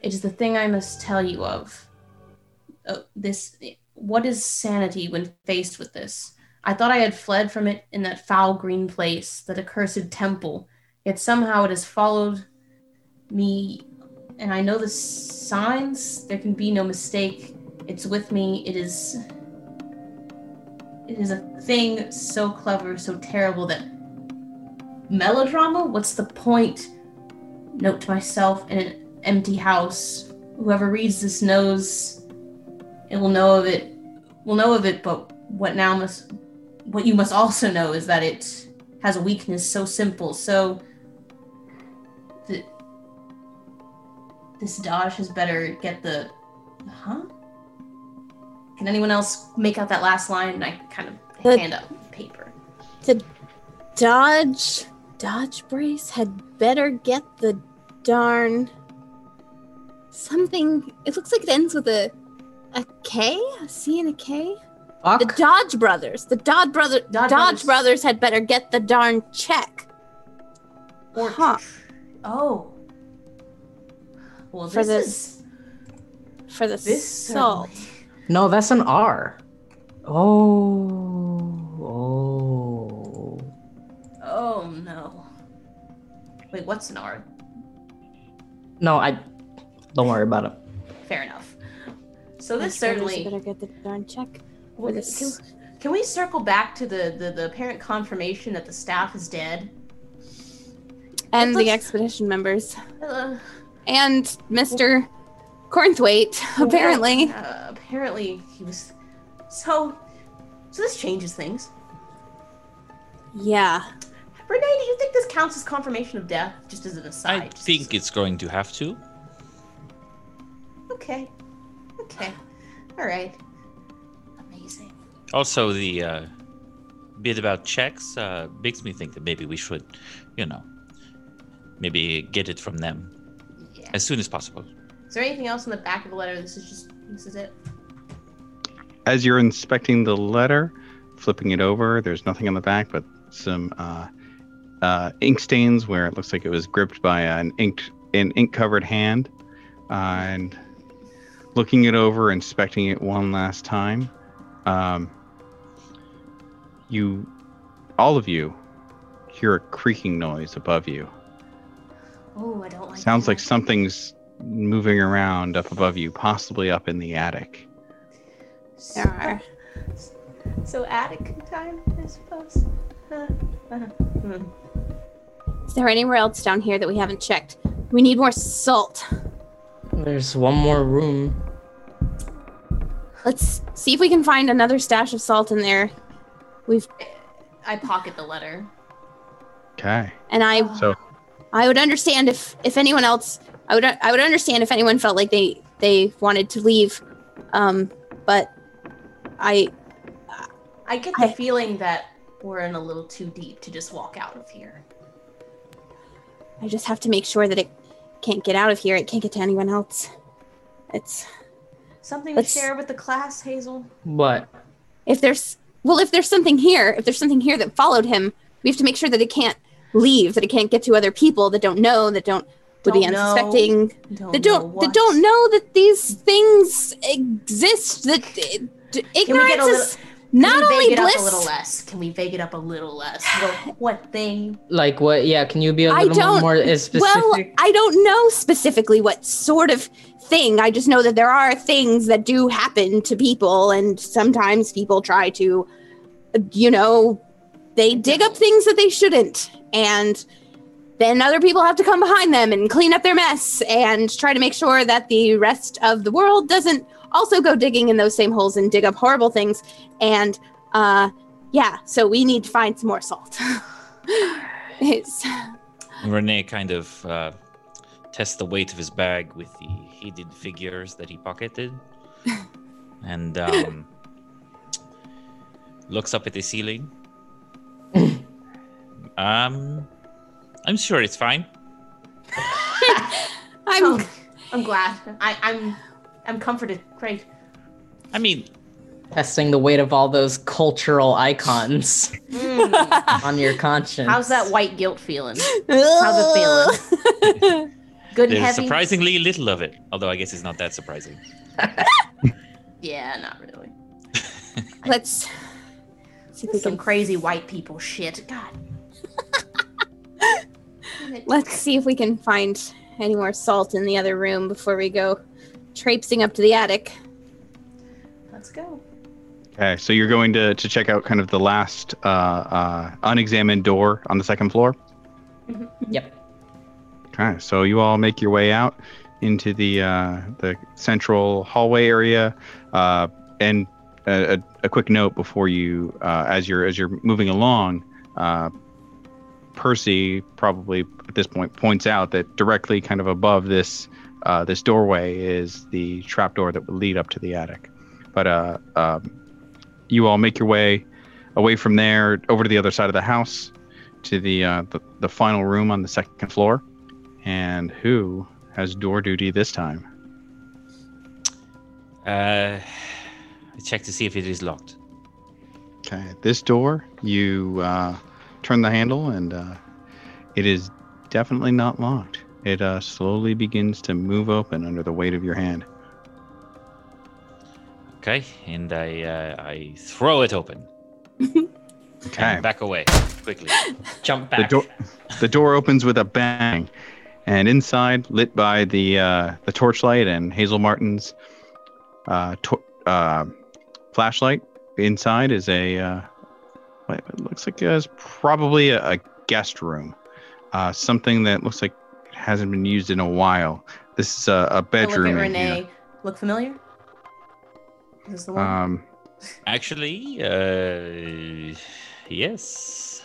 It is the thing I must tell you of. Uh, this, what is sanity when faced with this? I thought I had fled from it in that foul green place, that accursed temple. Yet somehow it has followed me, and I know the signs. There can be no mistake. It's with me. It is. It is a thing so clever, so terrible that melodrama. What's the point? Note to myself in an empty house. Whoever reads this knows. It will know of it. Will know of it. But what now must. What you must also know is that it has a weakness so simple, so th- this Dodge has better get the huh? Can anyone else make out that last line? And I kind of The- hand up paper. The Dodge Dodge brace had better get the darn something. It looks like it ends with a a K, a C and a K. The Dodge brothers. The Dodge brother Dodge Dodge, brothers. brothers. had better get the darn check. Or Huh. oh, well, For this this- is For the this um, salt. certainly- No, that's an R. Oh. Oh. Oh no. Wait, what's an R? No, I. Don't worry about it. Fair enough. So this certainly. better get the darn check. Well, for can, can we circle back to the, the, the apparent confirmation that the staff is dead? And the Let's- expedition members. Uh, And Mr. Cornthwaite, apparently. Uh, apparently he was. So, so this changes things. Yeah. Renee, do you think this counts as confirmation of death? Just as an aside. I just think it's going to have to. Okay. Okay. All right. Amazing. Also, the uh, bit about checks uh, makes me think that maybe we should, you know, maybe get it from them Yeah. as soon as possible. Is there anything else in the back of the letter? This is just. This is it. As you're inspecting the letter, flipping it over, there's nothing on the back but some uh, uh, ink stains where it looks like it was gripped by an ink an ink covered hand. Uh, and looking it over, inspecting it one last time, um, you, all of you, hear a creaking noise above you. Oh, I don't like. Sounds that. like something's moving around up above you, possibly up in the attic. So, There so attic time, I suppose. Uh, uh, hmm. Is there anywhere else down here that we haven't checked? We need more salt. There's one more room. Let's see if we can find another stash of salt in there. We've I pocket the letter. Okay. and I So I would understand if if anyone else I would I would understand if anyone felt like they they wanted to leave. Um but I I get the I- feeling that we're in a little too deep to just walk out of here. I just have to make sure that it can't get out of here. It can't get to anyone else. It's Something Let's- to share with the class, Hazel. What? if there's well if there's something here, if there's something here that followed him, we have to make sure that it can't leave, that it can't get to other people that don't know, that don't would be Don't know. unsuspecting. Don't that don't what. that don't know that these things exist that d- Can we get ignorance a is Not Can we only vague it up a little less. Can we vague it up a little less? What, what thing? Like what? Yeah, can you be a little more uh, specific? Well, I don't know specifically what sort of thing. I just know that there are things that do happen to people, and sometimes people try to, you know, they dig up things that they shouldn't, and then other people have to come behind them and clean up their mess and try to make sure that the rest of the world doesn't also go digging in those same holes and dig up horrible things. And uh, yeah, so we need to find some more salt. <laughs> it's Renee kind of uh, tests the weight of his bag with the hidden figures that he pocketed, <laughs> and um, looks up at the ceiling. <coughs> um, I'm sure it's fine. <laughs> I'm Oh, I'm glad. I, I'm I'm comforted. Great. I mean, testing the weight of all those cultural icons Mm. on your conscience. How's that white guilt feeling? How's it feeling? <laughs> Good there's heavy. surprisingly little of it, although I guess it's not that surprising. <laughs> Yeah, not really. <laughs> Let's see if we Some can crazy white people shit. God. let's see if we can find any more salt in the other room before we go traipsing up to the attic. Let's go. Okay, so you're going to to check out kind of the last uh, uh, unexamined door on the second floor. Yep. Okay, so you all make your way out into the uh, the central hallway area, uh, and a, a, a quick note before you, uh, as you're as you're moving along, uh, Percy probably at this point points out that directly kind of above this uh, this doorway is the trapdoor that would lead up to the attic. But uh, um, you all make your way away from there over to the other side of the house to the uh, the, the final room on the second floor. And who has door duty this time? Uh, I check to see if it is locked. Okay, this door, you uh, turn the handle, and uh, it is definitely not locked. It uh, slowly begins to move open under the weight of your hand. Okay, and I uh, I throw it open. <laughs> Okay. And back away quickly. <laughs> Jump The back. door, the door opens with a bang, and inside, lit by the uh, the torchlight and Hazel Martin's uh, to- uh, flashlight, inside is a uh, what it looks like it's probably a, a guest room, uh, something that looks like it hasn't been used in a while. This is a, a I'll Look bedroom at Renee. Look familiar? Is this the one? Um, Actually, uh, yes.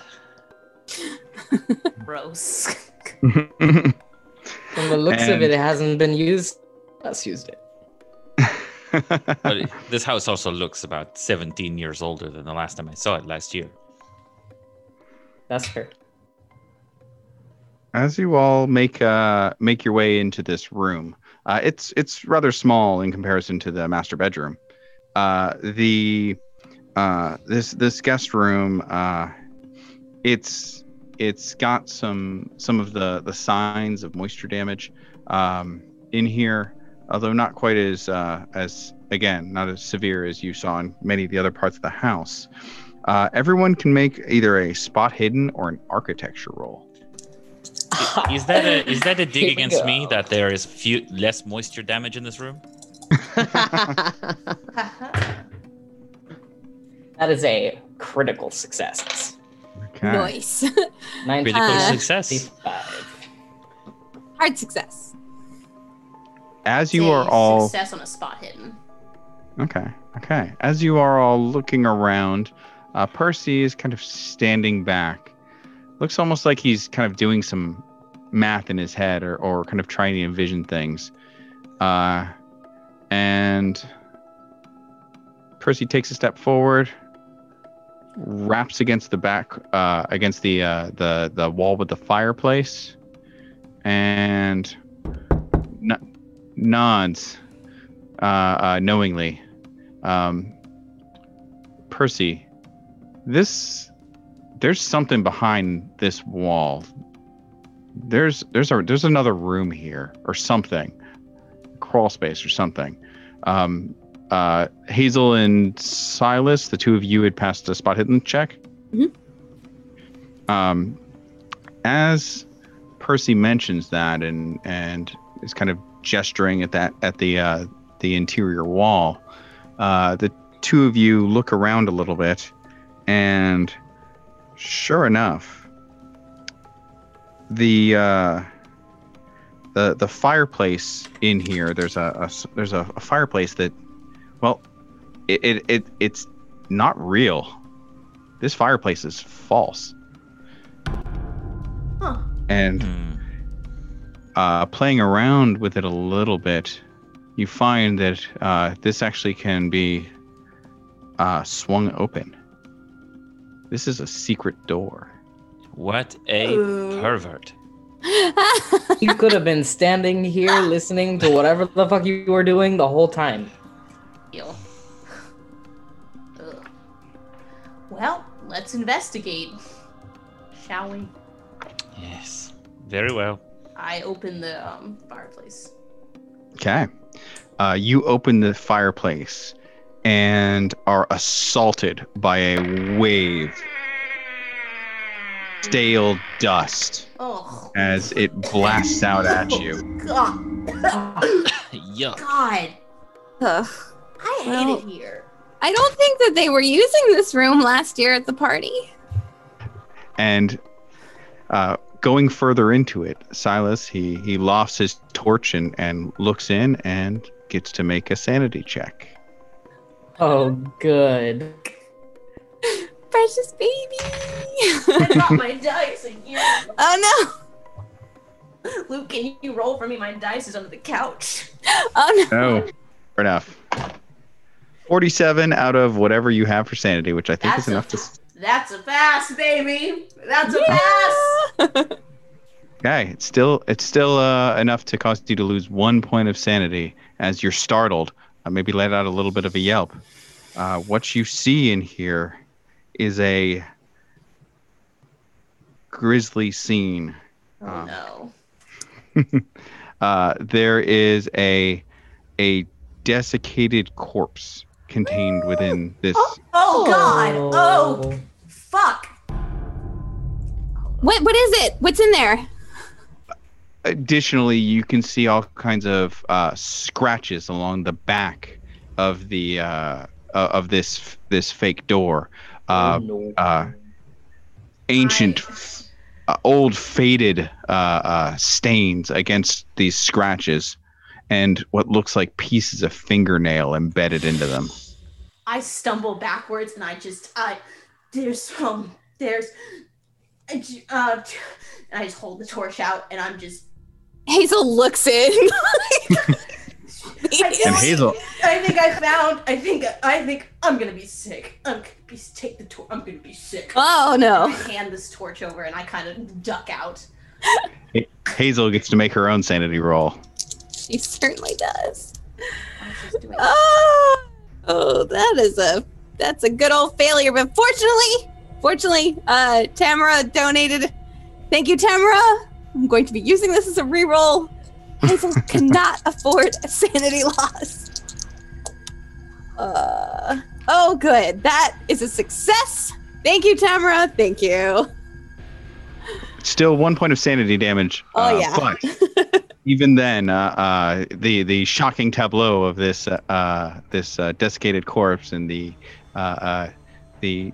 <laughs> Gross. <laughs> From the looks of it, it hasn't been used. Us used it. <laughs> But it- this house also looks about 17 years older than the last time I saw it last year. That's fair. As you all make uh make your way into this room, uh, it's it's rather small in comparison to the master bedroom. Uh, the uh, this this guest room, uh, it's it's got some some of the the signs of moisture damage um, in here, although not quite as uh, as again not as severe as you saw in many of the other parts of the house. Everyone can make either a spot hidden or an architecture roll. <laughs> Is that a is that a dig Here we against me that there is few less moisture damage in this room? <laughs> That is a critical success. Okay. Nice. <laughs> Nine Critical Uh, success. Hard success. As you Say are all success on a spot hidden. Okay. Okay. As you are all looking around, uh, Percy is kind of standing back. Looks almost like he's kind of doing some math in his head or, or kind of trying to envision things. Uh, and Percy takes a step forward, raps against the back, uh, against the, uh, the, the wall with the fireplace, and n- nods uh, uh, knowingly. Um, Percy, this there's something behind this wall. There's there's a there's another room here or something, crawl space or something. Um, uh, Hazel and Silas, the two of you had passed a spot hidden check. Mhm. Um, as Percy mentions that and and is kind of gesturing at that at the uh, the interior wall, uh, the two of you look around a little bit, and sure enough, the uh, the the fireplace in here. There's a, a s- there's a, a fireplace that, well, it, it it it's not real. This fireplace is false. Huh. And Hmm. uh, playing around with it a little bit, you find that uh, this actually can be uh, swung open. This is a secret door. What a Ooh. pervert. <laughs> You could have been standing here listening to whatever the fuck you were doing the whole time. Ew. Ugh. Well, let's investigate. Shall we? Yes. Very well. I open the um, fireplace. Okay. Uh, you open the fireplace and are assaulted by a wave stale dust Oh. as it blasts out at you. <laughs> God. <coughs> Yuck. God. Ugh. I hate Well- it here. I don't think that they were using this room last year at the party. And uh, going further into it, Silas he he lofts his torch and and looks in and gets to make a sanity check. Oh, good. Precious baby. I dropped my dice again. <laughs> oh no. Luke, can you roll for me? My dice is under the couch. Oh no. Oh, fair enough. Forty-seven out of whatever you have for sanity, which I think That's is enough to. that's a pass, baby. That's a pass. <laughs> Okay, it's still it's still uh, enough to cause you to lose one point of sanity as you're startled. Uh, maybe let out a little bit of a yelp. Uh, what you see in here is a grisly scene. Oh Um, no. <laughs> uh, there is a a desiccated corpse contained within <gasps> this. Oh god. Oh fuck. What what is it? What's in there? Additionally, you can see all kinds of uh, scratches along the back of the uh, uh, of this this fake door. Uh, no. uh, ancient, uh, old, faded uh, uh, stains against these scratches, and what looks like pieces of fingernail embedded into them. I stumble backwards and I just I there's um there's uh and I just hold the torch out and I'm just Hazel looks in. I <laughs> And Hazel, I think I found I think I think I'm gonna be sick. I'm gonna be take the torch. I'm gonna be sick. oh I no. hand this torch over and I kind of duck out. Hazel gets to make her own sanity roll. She certainly does. I'm just doing Oh, oh, that is a that's a good old failure. But fortunately, fortunately, uh, Tamara donated. Thank you, Tamara. I'm going to be using this as a reroll. Hazel <laughs> cannot afford a sanity loss. Uh, oh, good. That is a success. Thank you, Tamara. Thank you. Still one point of sanity damage. Oh, uh, yeah. But <laughs> even then, uh, uh, the the shocking tableau of this uh, uh, this uh, desiccated corpse and the uh, uh, the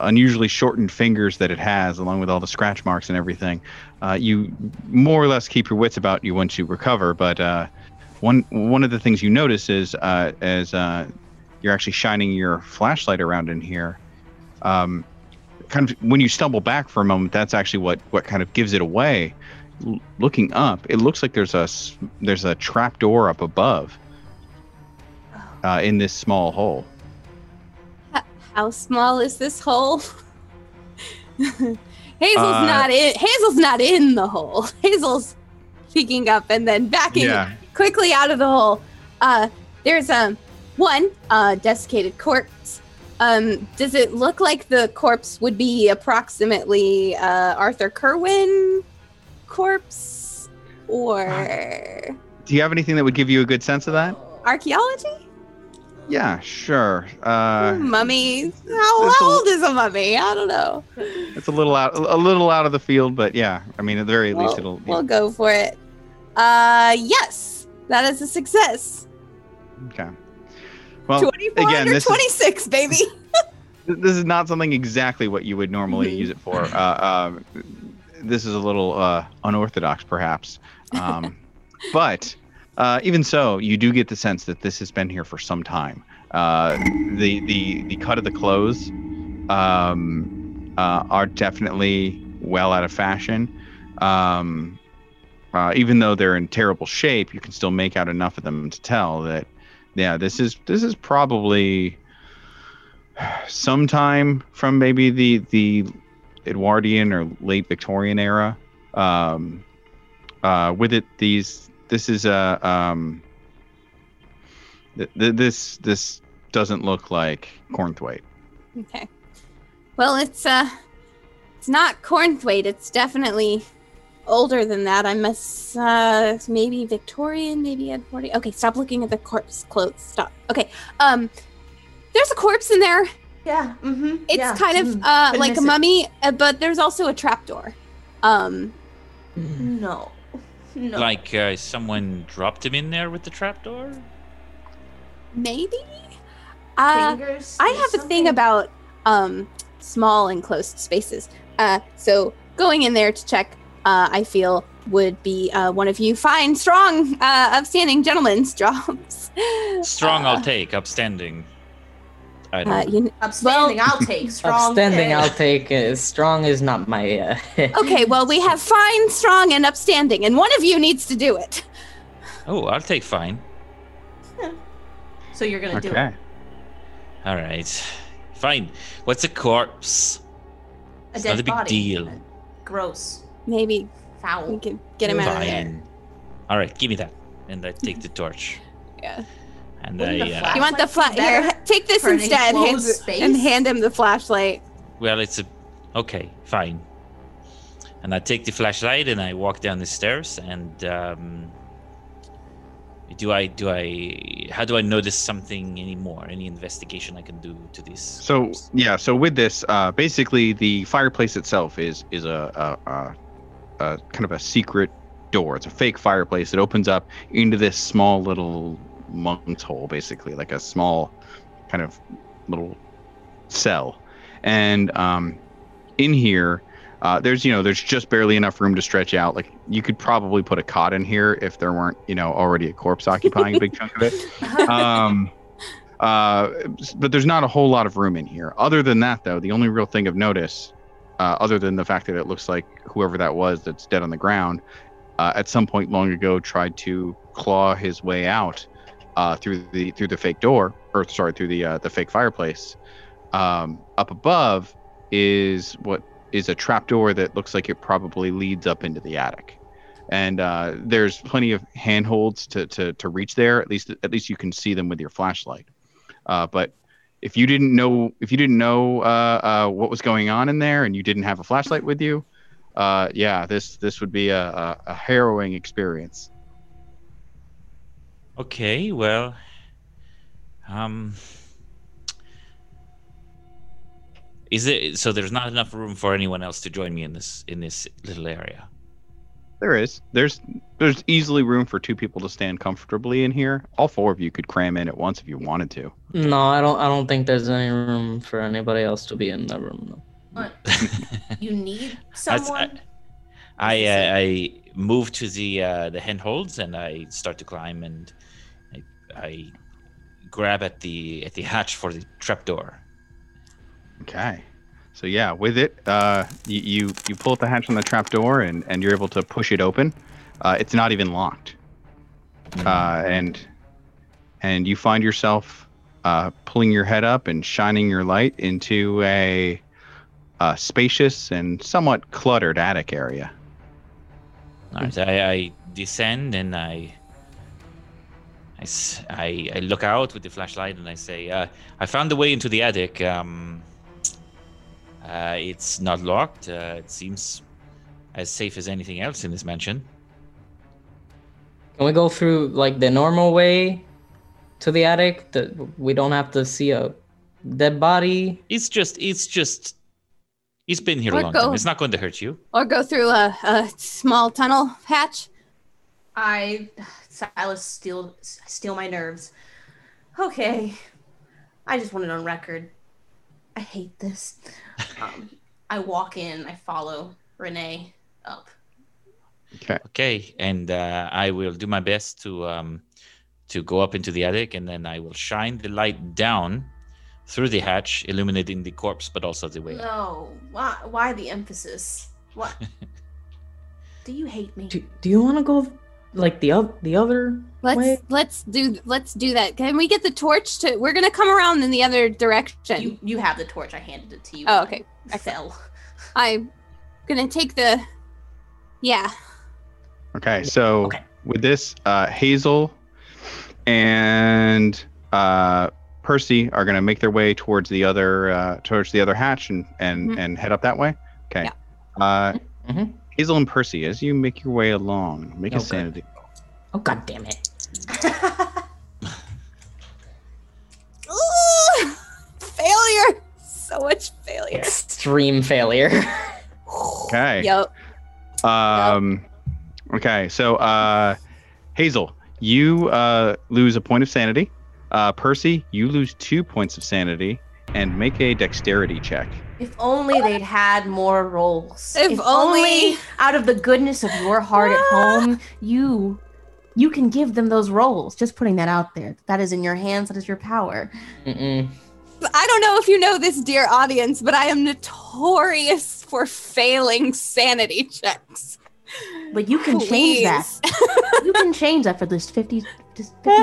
unusually shortened fingers that it has, along with all the scratch marks and everything, uh, you more or less keep your wits about you once you recover. But uh, one one of the things you notice is uh, as uh, you're actually shining your flashlight around in here. Um, kind of when you stumble back for a moment, that's actually what what kind of gives it away. L- looking up, it looks like there's a there's a trap door up above uh, in this small hole. How small is this hole? <laughs> Hazel's Uh, not in. Hazel's not in the hole. <laughs> Hazel's peeking up and then backing Yeah. quickly out of the hole. Uh, there's um one uh desiccated corpse. Um, does it look like the corpse would be approximately uh Arthur Kerwin corpse or Do you have anything that would give you a good sense of that? archaeology? Yeah, sure. Uh, mummy. How, It's a- old is a mummy? I don't know. it's a little out, a little out of the field, but yeah. I mean, at the very least, it'll. we'll go for it. Uh, yes, that is a success. Okay. Well, 24 again, this is, 26, baby. <laughs> this is not something exactly what you would normally use it for. <laughs> Uh, um, this is a little uh, unorthodox, perhaps. Um, <laughs> but uh, even so, you do get the sense that this has been here for some time. Uh, the the the cut of the clothes um, uh, are definitely well out of fashion. Um, uh, even though they're in terrible shape, you can still make out enough of them to tell that, yeah, this is this is probably sometime from maybe the the Edwardian or late Victorian era. Um, uh, with it, these this is a um, th- th- this this doesn't look like Cornthwaite. Okay. Well, it's uh, it's not Cornthwaite. It's definitely older than that. I must uh, maybe Victorian, maybe Edwardian. Okay, stop looking at the corpse clothes. Stop. Okay. Um, there's a corpse in there. Yeah. Mm-hmm. It's yeah. kind of mhm. uh Couldn't like a mummy, uh, but there's also a trapdoor. Um, No. No. Like uh, someone dropped him in there with the trapdoor? maybe. Uh, Fingers. I There's have a thing about um small enclosed spaces. Uh, so going in there to check, uh, I feel would be uh, one of you fine, strong, uh, upstanding gentlemen's <laughs> jobs. Strong, Uh, I'll take. Upstanding. I don't. Uh, you, Upstanding, I'll take. <laughs> Strong. Upstanding. I'll take. Uh, strong is not my. Uh, <laughs> okay, well we have fine, strong, and upstanding, and one of you needs to do it. oh, I'll take fine. So you're gonna do it. Okay. All right. Fine. What's a corpse? A It's dead not a big body. deal. Gross. Maybe foul. we can get him out of there. All right, give me that. And I take the torch. Yeah. And Wouldn't I, the uh, You want the flat here? <laughs> Take this instead, hand, and hand him the flashlight. well, it's a. Okay, fine. And I take the flashlight and I walk down the stairs and um, do I do I how do I notice something anymore? Any investigation I can do to this? So yeah, so with this, uh, basically the fireplace itself is is a, a, a, a kind of a secret door. It's a fake fireplace. It opens up into this small little monk's hole, basically like a small kind of little cell. And um, in here, uh, there's you know there's just barely enough room to stretch out. Like you could probably put a cot in here if there weren't you know already a corpse occupying a big chunk of it. <laughs> um, uh, but there's not a whole lot of room in here. Other than that, though, the only real thing of notice, uh, other than the fact that it looks like whoever that was that's dead on the ground, uh, at some point long ago tried to claw his way out uh, through the through the fake door, or sorry, through the uh, the fake fireplace. Um, up above is what is a trapdoor that looks like it probably leads up into the attic and uh, there's plenty of handholds to, to to reach there. At least at least you can see them with your flashlight. Uh, but if you didn't know if you didn't know uh, uh, what was going on in there and you didn't have a flashlight with you, uh, yeah, this this would be a, a, a harrowing experience. Okay, well, um, is it so? There's not enough room for anyone else to join me in this in this little area. There is there's there's easily room for two people to stand comfortably in here. All four of you could cram in at once if you wanted to. no, I don't. I don't think there's any room for anybody else to be in the room. No. What? <laughs> You need someone. I uh, I move to the uh, the handholds and I start to climb and I, grab at the at the hatch for the trapdoor. Okay. So yeah, with it, uh, you, you you pull at the hatch on the trapdoor and and you're able to push it open. Uh, it's not even locked. Uh, and and you find yourself uh, pulling your head up and shining your light into a, uh spacious and somewhat cluttered attic area. All right, I, I descend and I, I, s- I- I look out with the flashlight and I say, uh, I found the way into the attic. Um, uh, it's not locked. Uh, it seems as safe as anything else in this mansion. Can we go through like the normal way to the attic? That we don't have to see a dead body. It's just, it's just, it's been here a long go- time. It's not going to hurt you. Or go through a, a small tunnel hatch? I Silas steal steal my nerves. Okay. I just want it on record. I hate this. Um, I walk in, I follow Renee up. Okay. Okay, and uh, I will do my best to um, to go up into the attic, and then I will shine the light down through the hatch, illuminating the corpse, but also the way. up. No. Why why the emphasis? What <laughs> Do you hate me? Do, do you want to go like the other the other Let's way? let's do let's do that. Can we get the torch to? We're gonna come around in the other direction. You you have the torch. I handed it to you. Oh, okay. I fell. I'm gonna take the. Yeah. Okay, so with this, uh, Hazel and uh, Percy are going to make their way towards the other uh, towards the other hatch and and, Mhm. and head up that way. Okay. Uh, Mhm. Hazel and Percy, as you make your way along, make a Okay. sanity. Oh god damn it! Ooh, <laughs> failure. So much failure. Extreme failure. Okay. <laughs> Yep. Um, okay, so uh, Hazel, you uh, lose a point of sanity. Uh, Percy, you lose two points of sanity, and make a dexterity check. If only they'd had more roles. If only- out of the goodness of your heart at ah. home, you you can give them those roles. Just putting that out there. That is in your hands. That is your power. Mm-mm. I don't know if you know this, dear audience, but I am notorious for failing sanity checks. But you can change that. you can change that for this fifty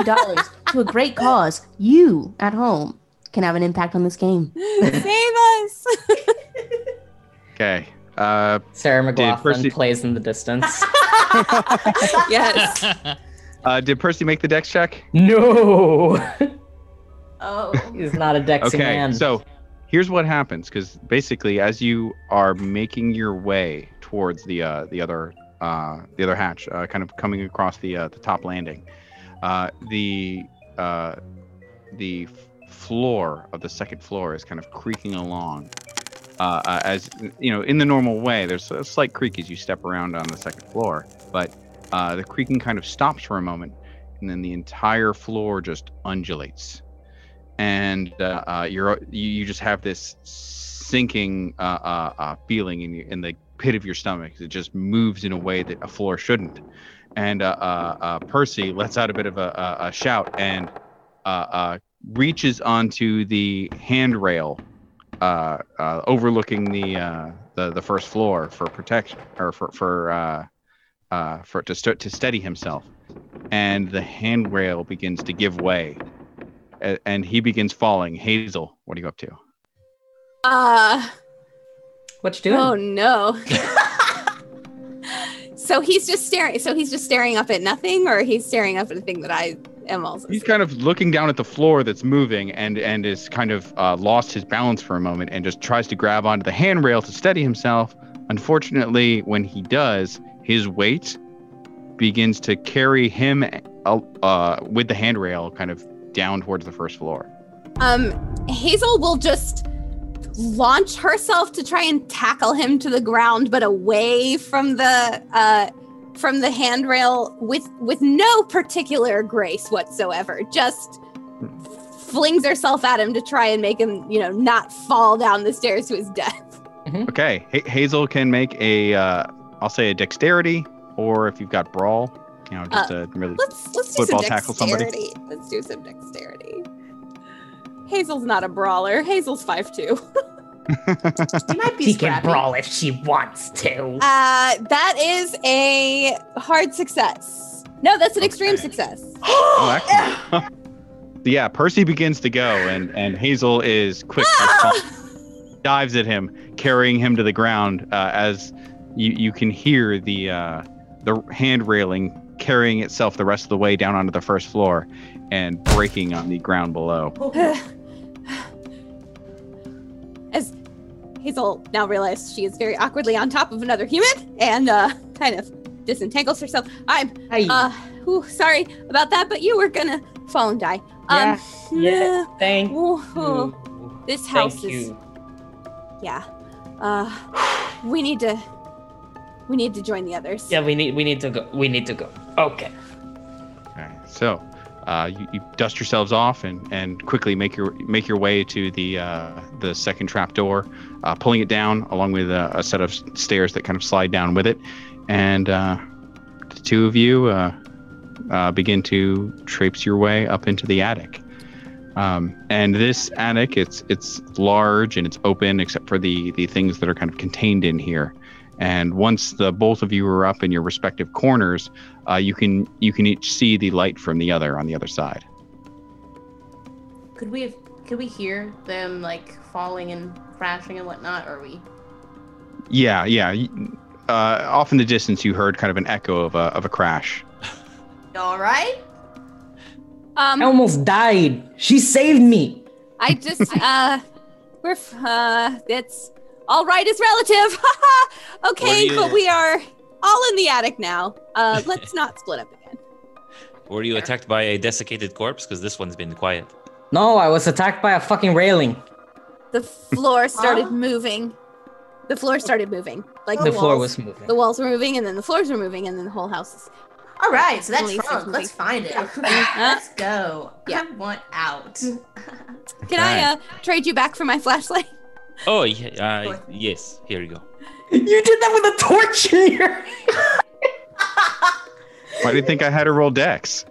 dollars <laughs> to a great cause. You at home can have an impact on this game. <laughs> Save us. <laughs> Okay. Uh, Sarah McLachlan Percy- plays in the distance. <laughs> yes. uh, did Percy make the dex check? no, Oh. he's not a Dexy Okay, man. so here's what happens because basically, as you are making your way towards the uh, the other uh, the other hatch, uh, kind of coming across the uh, the top landing, uh, the uh, the f- floor of the second floor is kind of creaking along. Uh, uh, as you know, in the normal way, there's a slight creak as you step around on the second floor, but uh, the creaking kind of stops for a moment, and then the entire floor just undulates and uh, uh, you're you, just have this sinking uh, feeling in, in the pit of your stomach. It just moves in a way that a floor shouldn't. And uh, uh, uh, Percy lets out a bit of a, a, a shout and uh, uh, reaches onto the handrail uh, uh, overlooking the, uh, the the first floor for protection or for for uh, uh, for to start to steady himself. And the handrail begins to give way a- and he begins falling. Hazel, what are you up to? Uh what you doing? oh no. <laughs> so he's just staring so he's just staring up at nothing or he's staring up at a thing that I am also He's kind of looking down at the floor that's moving and and is kind of uh, lost his balance for a moment and just tries to grab onto the handrail to steady himself. Unfortunately, when he does, his weight begins to carry him uh, uh, with the handrail kind of down towards the first floor. Um, Hazel will just launch herself to try and tackle him to the ground, but away from the uh, from the handrail with with no particular grace whatsoever. Just flings herself at him to try and make him, you know, not fall down the stairs to his death. Okay, ha- Hazel can make a, uh, I'll say a dexterity, or if you've got brawl, you know, just Uh, a really Let's let's football some tackle somebody. Let's do some dexterity. Hazel's not a brawler. Hazel's five two. <laughs> She might be she can brawl if she wants to. Uh, that is a hard success. No, that's an extreme success. <gasps> Oh, excellent. <laughs> yeah, Percy begins to go, and and Hazel is quick, Ah! <laughs> dives at him, carrying him to the ground. Uh, as you you can hear the uh, the hand railing carrying itself the rest of the way down onto the first floor, and breaking on the ground below. <sighs> <sighs> Hazel now realized she is very awkwardly on top of another human and uh, kind of disentangles herself. I'm Hey. uh, whew, sorry about that, but you were gonna fall and die. Um, Yeah, yeah, thank Whoa. you. This Thank house is you. yeah. Uh, we need to we need to join the others. Yeah, we need we need to go. We need to go. Okay. Okay, so uh, you, you dust yourselves off and, and quickly make your make your way to the uh, the second trap door, uh, pulling it down along with a, a set of stairs that kind of slide down with it, and uh, the two of you uh, uh, begin to traipse your way up into the attic. Um, and this attic, it's it's large and it's open except for the the things that are kind of contained in here. And once the both of you are up in your respective corners, uh, you can you can each see the light from the other on the other side. Could we have, could we hear them like falling and crashing and whatnot? Or are we? Yeah, yeah. Uh, off in the distance, you heard kind of an echo of a of a crash. <laughs> All right. Um, I almost died. She saved me. I just <laughs> uh, we're f- uh, it's all right is relative. <laughs> okay, you- but we are all in the attic now. Uh, <laughs> let's not split up again. Were you attacked by a desiccated corpse? Because this one's been quiet. No, I was attacked by a fucking railing. The floor <laughs> started Huh? moving. The floor started moving. Like The the, floor walls. was moving. The walls were moving, and then the floors were moving, and then the whole house is. All right. So that's Police trunk. is Let's find it. Let's go. yeah. I want out. Can I uh, trade you back for my flashlight? Oh, yeah, uh, yes. Here you go. You did that with a torch in your. Why do you think I had to roll dex?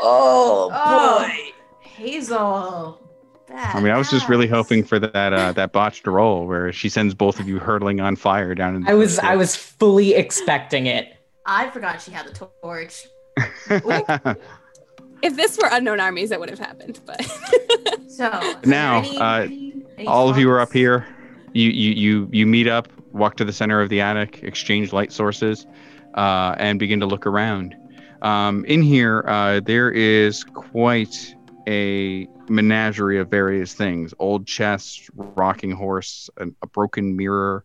Oh <laughs> Oh. boy. Hazel. I mean, I was just really hoping for that uh, that botched roll where she sends both of you hurtling on fire down in. the. I was I was fully expecting it. I forgot she had the torch. <laughs> If this were unknown armies, that would have happened. But So are there Now, any- uh, any- any All of you are up here. You you you you meet up, walk to the center of the attic, exchange light sources, uh, and begin to look around. Um, in here, uh, there is quite a menagerie of various things: old chests, rocking horse, a, a broken mirror,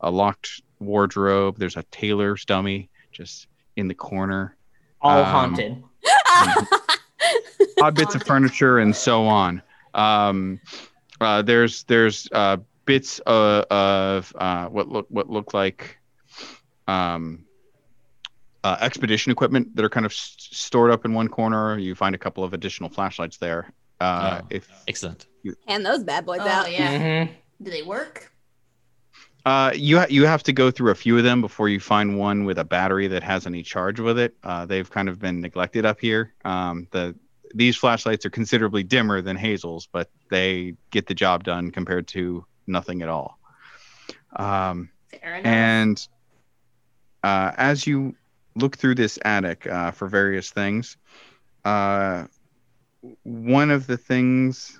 a locked wardrobe. There's a tailor's dummy just in the corner. All Um, haunted. <laughs> odd bits of <laughs> furniture and so on. Um, uh, there's there's uh, bits of, of uh, what look what look like um, uh, expedition equipment that are kind of s- stored up in one corner. You find a couple of additional flashlights there. Uh, Oh. If Excellent. hand those bad boys Oh out. yeah. Mhm. Do they work? Uh, you ha- you have to go through a few of them before you find one with a battery that has any charge with it. Uh, they've kind of been neglected up here. Um, the these flashlights are considerably dimmer than Hazel's, but they get the job done compared to nothing at all. Um, and uh, as you look through this attic uh, for various things, uh, one of the things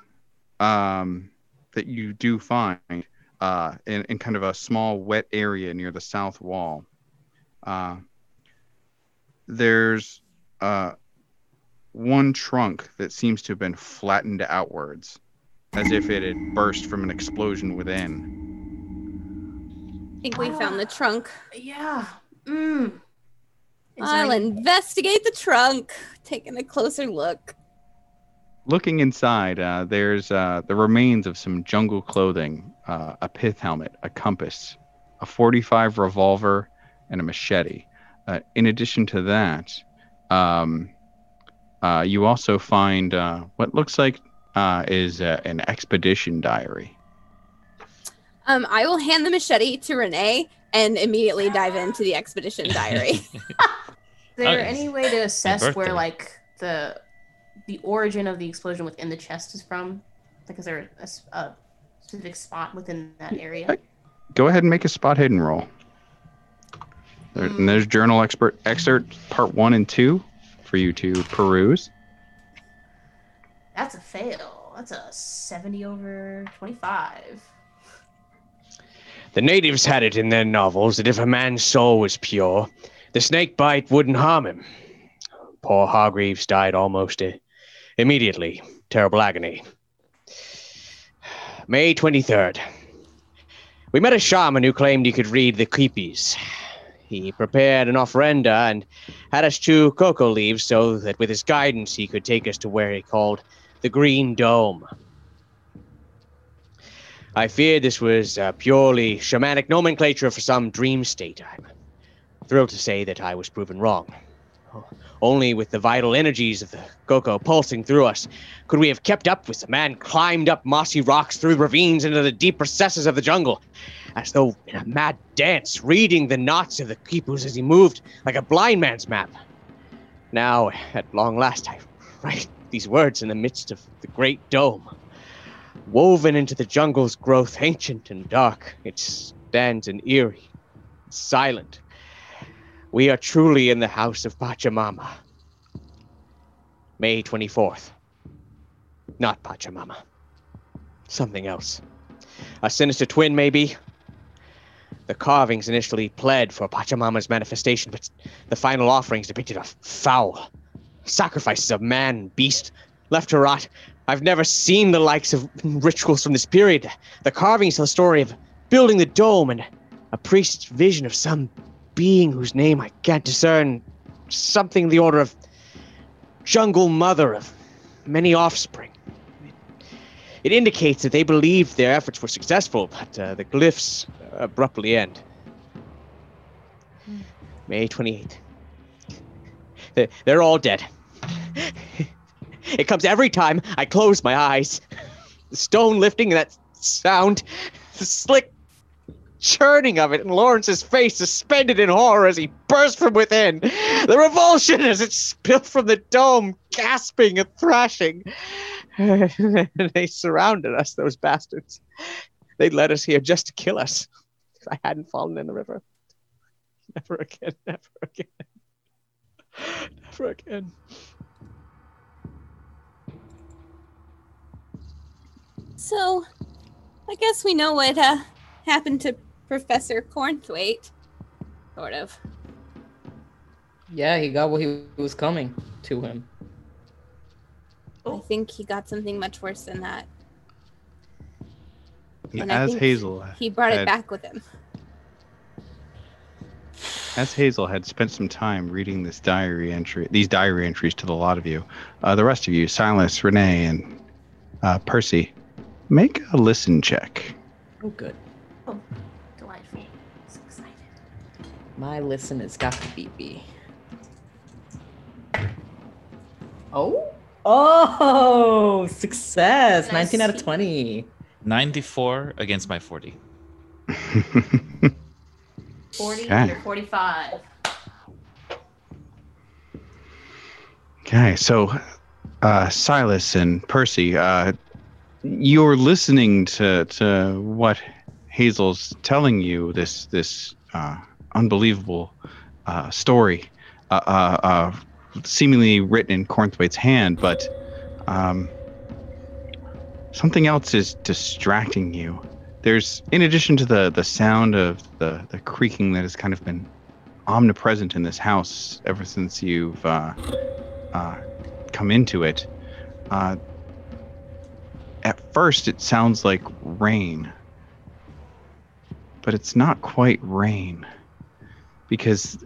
um, that you do find uh, in, in kind of a small wet area near the south wall, uh, there's uh, one trunk that seems to have been flattened outwards, as if it had burst from an explosion within. I think we found the trunk. yeah. Mm. I'll there- investigate the trunk, taking a closer look. Looking inside, uh, there's uh, the remains of some jungle clothing, uh, a pith helmet, a compass, a 45 revolver, and a machete. Uh, in addition to that, um, uh, you also find uh, what looks like uh, is uh, an expedition diary. Um, I will hand the machete to Renee and immediately dive into the expedition diary. <laughs> Is there Okay. any way to assess where like the the origin of the explosion within the chest is from? Like, is there a, s- a specific spot within that area? Go ahead and make a spot hidden roll. There, and there's journal expert excerpt part one and two for you to peruse. That's a fail. That's a seventy over twenty-five. The natives had it in their novels that if a man's soul was pure, the snake bite wouldn't harm him. Poor Hargreaves died almost uh, immediately. Terrible agony. May 23rd. We met a shaman who claimed he could read the quipus. He prepared an ofrenda and had us chew coca leaves so that with his guidance he could take us to where he called the Green Dome. I feared this was purely shamanic nomenclature for some dream state. I'm thrilled to say that I was proven wrong. Oh, Only with the vital energies of the coca pulsing through us could we have kept up with the man climbed up mossy rocks through ravines into the deep recesses of the jungle, as though in a mad dance, reading the knots of the quipus as he moved like a blind man's map. Now, at long last, I write these words in the midst of the great dome. Woven into the jungle's growth, ancient and dark, it stands an eerie, silent. We are truly in the house of Pachamama. May 24th. Not Pachamama. Something else. A sinister twin, maybe? The carvings initially pled for Pachamama's manifestation, but the final offerings depicted a foul. Sacrifices of man and beast, left to rot. I've never seen the likes of rituals from this period. The carvings tell the story of building the dome and a priest's vision of some being whose name I can't discern. Something in the order of jungle mother of many offspring. It indicates that they believed their efforts were successful, but uh, the glyphs abruptly end. May 28th. They're, they're all dead. it comes every time I close my eyes. The stone lifting that sound, the slick churning of it, and Lawrence's face suspended in horror as he burst from within. The revulsion as it spilled from the dome, gasping and thrashing. <laughs> they surrounded us, those bastards. They'd led us here just to kill us. If I hadn't fallen in the river. Never again, <laughs> never again. Never again. So, I guess we know what uh, happened to Professor Cornthwaite. Sort of. Yeah, he got what he was coming to him. I think he got something much worse than that. Yeah, And as Hazel He brought it back with him. As Hazel had spent some time reading this diary entry, these diary entries to the lot of you, uh, the rest of you, Silas, Renee, and uh, Percy, make a listen check. Oh, good. My listen has got to be B. Oh? Oh, success! 19 out of 20. 94 against my 40. <laughs> 40 Okay. under 45. Okay, so uh, Silas and Percy, uh, you're listening to to what Hazel's telling you this this uh, unbelievable uh, story, uh, uh, uh, seemingly written in Cornthwaite's hand, but um, something else is distracting you. There's, in addition to the the sound of the the creaking that has kind of been omnipresent in this house ever since you've uh, uh, come into it. Uh, at first, it sounds like rain, but it's not quite rain because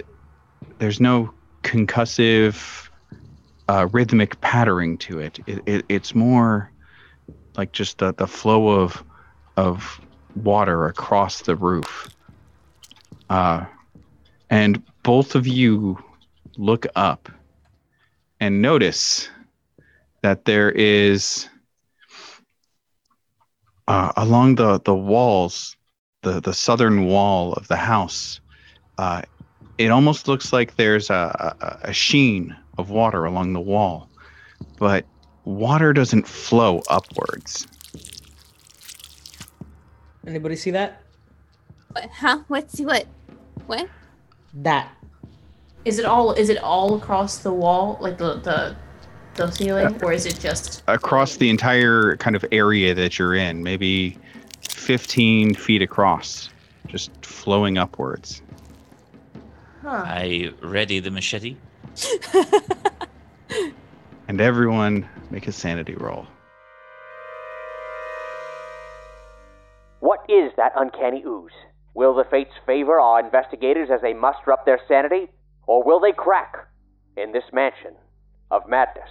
there's no concussive, uh, rhythmic pattering to it. It, it. It's more like just the, the flow of of water across the roof. Uh, and both of you look up and notice that there is uh, along the the walls, the the southern wall of the house. Uh, it almost looks like there's a, a, a sheen of water along the wall, but water doesn't flow upwards. Anybody see that? What, huh? What's what? What? That. Is it all is it all across the wall, like the the the ceiling, or is it just across the entire kind of area that you're in, maybe 15 feet across, just flowing upwards. Huh. I ready the machete. <laughs> And everyone make a sanity roll. What is that uncanny ooze? Will the fates favor our investigators as they muster up their sanity, or will they crack in this mansion of madness?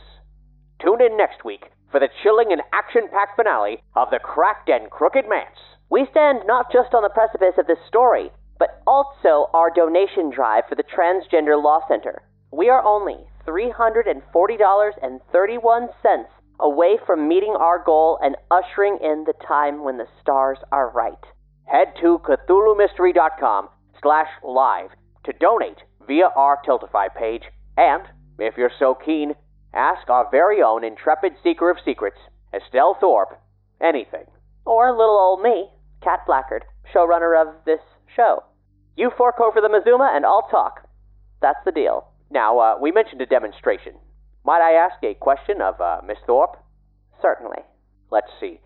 Tune in next week for the chilling and action packed finale of The Cracked and Crooked Manse. We stand not just on the precipice of this story, but also our donation drive for the Transgender Law Center. We are only $340.31 away from meeting our goal and ushering in the time when the stars are right. Head to CthulhuMystery.com slash live to donate via our Tiltify page, and, if you're so keen, ask our very own intrepid seeker of secrets, Estelle Thorpe, anything. Or little old me, Cat Blackard, showrunner of this show. You fork over the Mazuma and I'll talk. That's the deal. Now, uh, we mentioned a demonstration. Might I ask a question of uh, Miss Thorpe? Certainly. Let's see.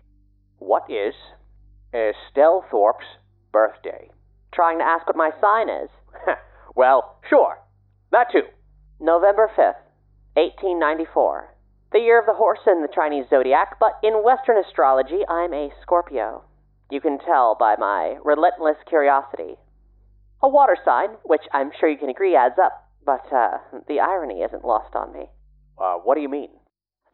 What is Estelle Thorpe's birthday? Trying to ask what my sign is. <laughs> well, sure. That too. November 5th, 1894. The year of the horse in the Chinese zodiac, but in Western astrology, I'm a Scorpio. You can tell by my relentless curiosity. A water sign, which I'm sure you can agree adds up, but uh, the irony isn't lost on me. Uh, what do you mean?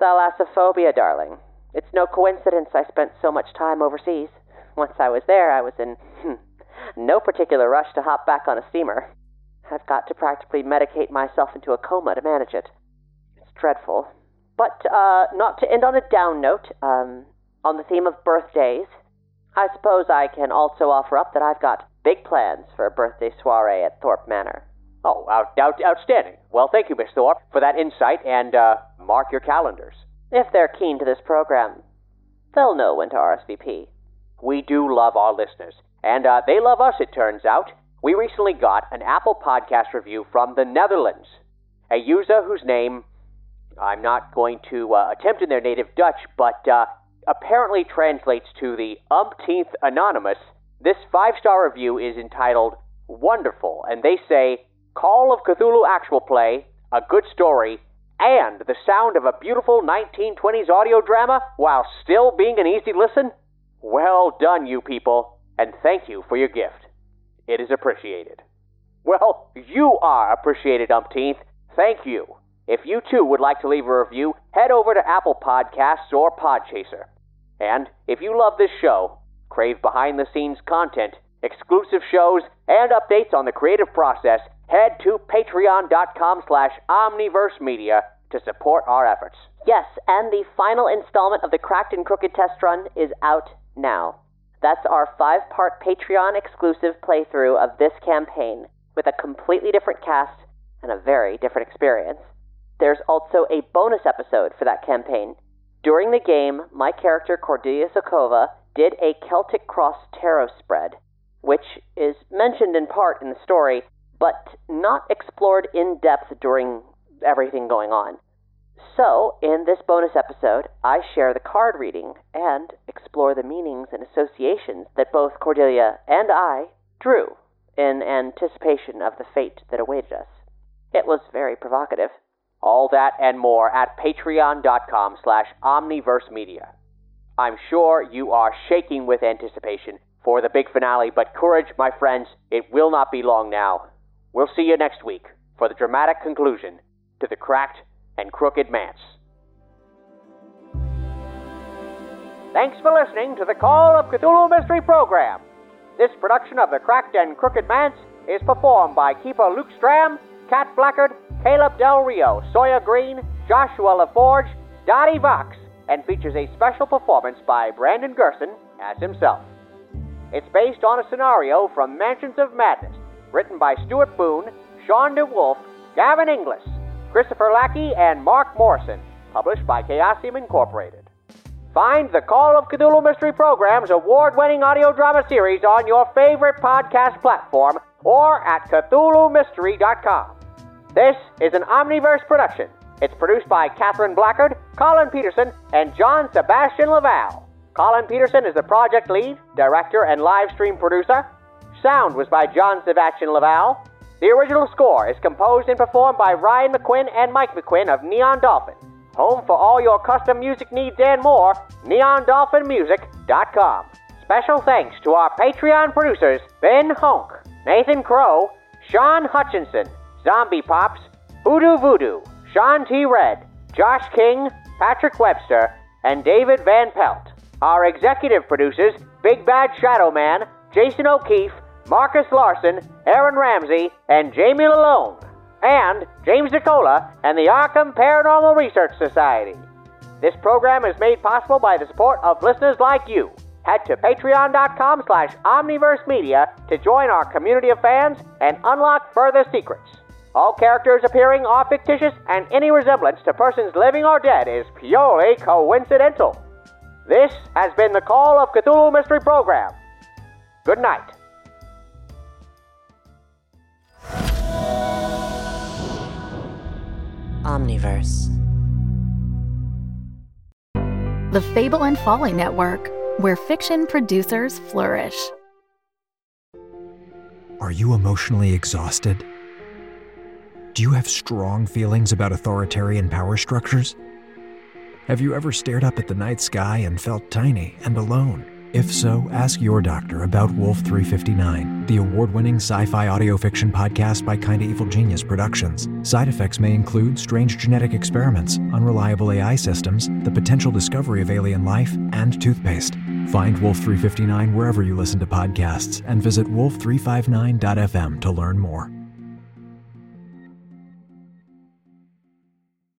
Thalassophobia, darling. It's no coincidence I spent so much time overseas. Once I was there, I was in hmm, no particular rush to hop back on a steamer. I've got to practically medicate myself into a coma to manage it. It's dreadful. But uh, not to end on a down note, um, on the theme of birthdays, I suppose I can also offer up that I've got big plans for a birthday soiree at Thorpe Manor. Oh, out, out, outstanding. Well, thank you, Miss Thorpe, for that insight, and uh, mark your calendars. If they're keen to this program, they'll know when to RSVP. We do love our listeners, and uh, they love us, it turns out. We recently got an Apple Podcast review from the Netherlands. A user whose name I'm not going to uh, attempt in their native Dutch, but uh, apparently translates to the umpteenth anonymous. This five star review is entitled Wonderful, and they say, Call of Cthulhu actual play, a good story, and the sound of a beautiful 1920s audio drama while still being an easy listen? Well done, you people, and thank you for your gift. It is appreciated. Well, you are appreciated, umpteenth. Thank you. If you too would like to leave a review, head over to Apple Podcasts or Podchaser. And if you love this show, crave behind the scenes content, exclusive shows, and updates on the creative process, head to patreon.com slash omniversemedia to support our efforts. Yes, and the final installment of the Cracked and Crooked test run is out now. That's our five part Patreon exclusive playthrough of this campaign with a completely different cast and a very different experience. There's also a bonus episode for that campaign. During the game, my character Cordelia Sokova did a Celtic Cross tarot spread, which is mentioned in part in the story, but not explored in depth during everything going on. So, in this bonus episode, I share the card reading and explore the meanings and associations that both Cordelia and I drew in anticipation of the fate that awaited us. It was very provocative. All that and more at patreon.com slash omniversemedia. I'm sure you are shaking with anticipation for the big finale, but courage, my friends, it will not be long now. We'll see you next week for the dramatic conclusion to the Cracked and Crooked Manse. Thanks for listening to the Call of Cthulhu Mystery Program. This production of the Cracked and Crooked Manse is performed by Keeper Luke Stram, Cat Blackard, Caleb Del Rio, Sawyer Greene, Joshua La Forge, Dottie Vox, and features a special performance by Brandon Gerson as himself. It's based on a scenario from Mansions of Madness, written by Stuart Boon, Sean DeWolf, Gavin Inglis, Christopher Lackey, and Mark Morrison, published by Chaosium Incorporated. Find the Call of Cthulhu Mystery Program's award winning audio drama series on your favorite podcast platform or at CthulhuMystery.com. This is an Omniverse production. It's produced by Catherine Blackard, Colin Peterson, and John Sebastian La Valle. Colin Peterson is the project lead, director, and live stream producer. Sound was by John Sebastian La Valle. The original score is composed and performed by Ryan McQuinn and Mike McQuinn of Neon Dolphin. Home for all your custom music needs and more, neondolphinmusic.com. special thanks to our Patreon producers Ben Honk, Nathan Crow, Sean Hutchinson, Zombie Pops, Hoodoo Voodoo, Sean T. Red, Josh King, Patrick Webster, and David Van Pelt. Our executive producers, Big Bad Shadow Man, Jason O'Keefe, Marcus Larson, Aaron Ramsey, and Jamie Lalone, and James Nicola and the Arkham Paranormal Research Society. This program is made possible by the support of listeners like you. Head to patreon.com slash omniverse media to join our community of fans and unlock further secrets. All characters appearing are fictitious, and any resemblance to persons living or dead is purely coincidental. This has been the Call of Cthulhu Mystery Program. Good night. Omniverse. The Fable and Folly Network, where fiction producers flourish. Are you emotionally exhausted? Do you have strong feelings about authoritarian power structures? Have you ever stared up at the night sky and felt tiny and alone? If so, ask your doctor about Wolf 359, the award winning sci fi audio fiction podcast by Kinda Evil Genius Productions. Side effects may include strange genetic experiments, unreliable AI systems, the potential discovery of alien life, and toothpaste. Find Wolf 359 wherever you listen to podcasts and visit wolf359.fm to learn more.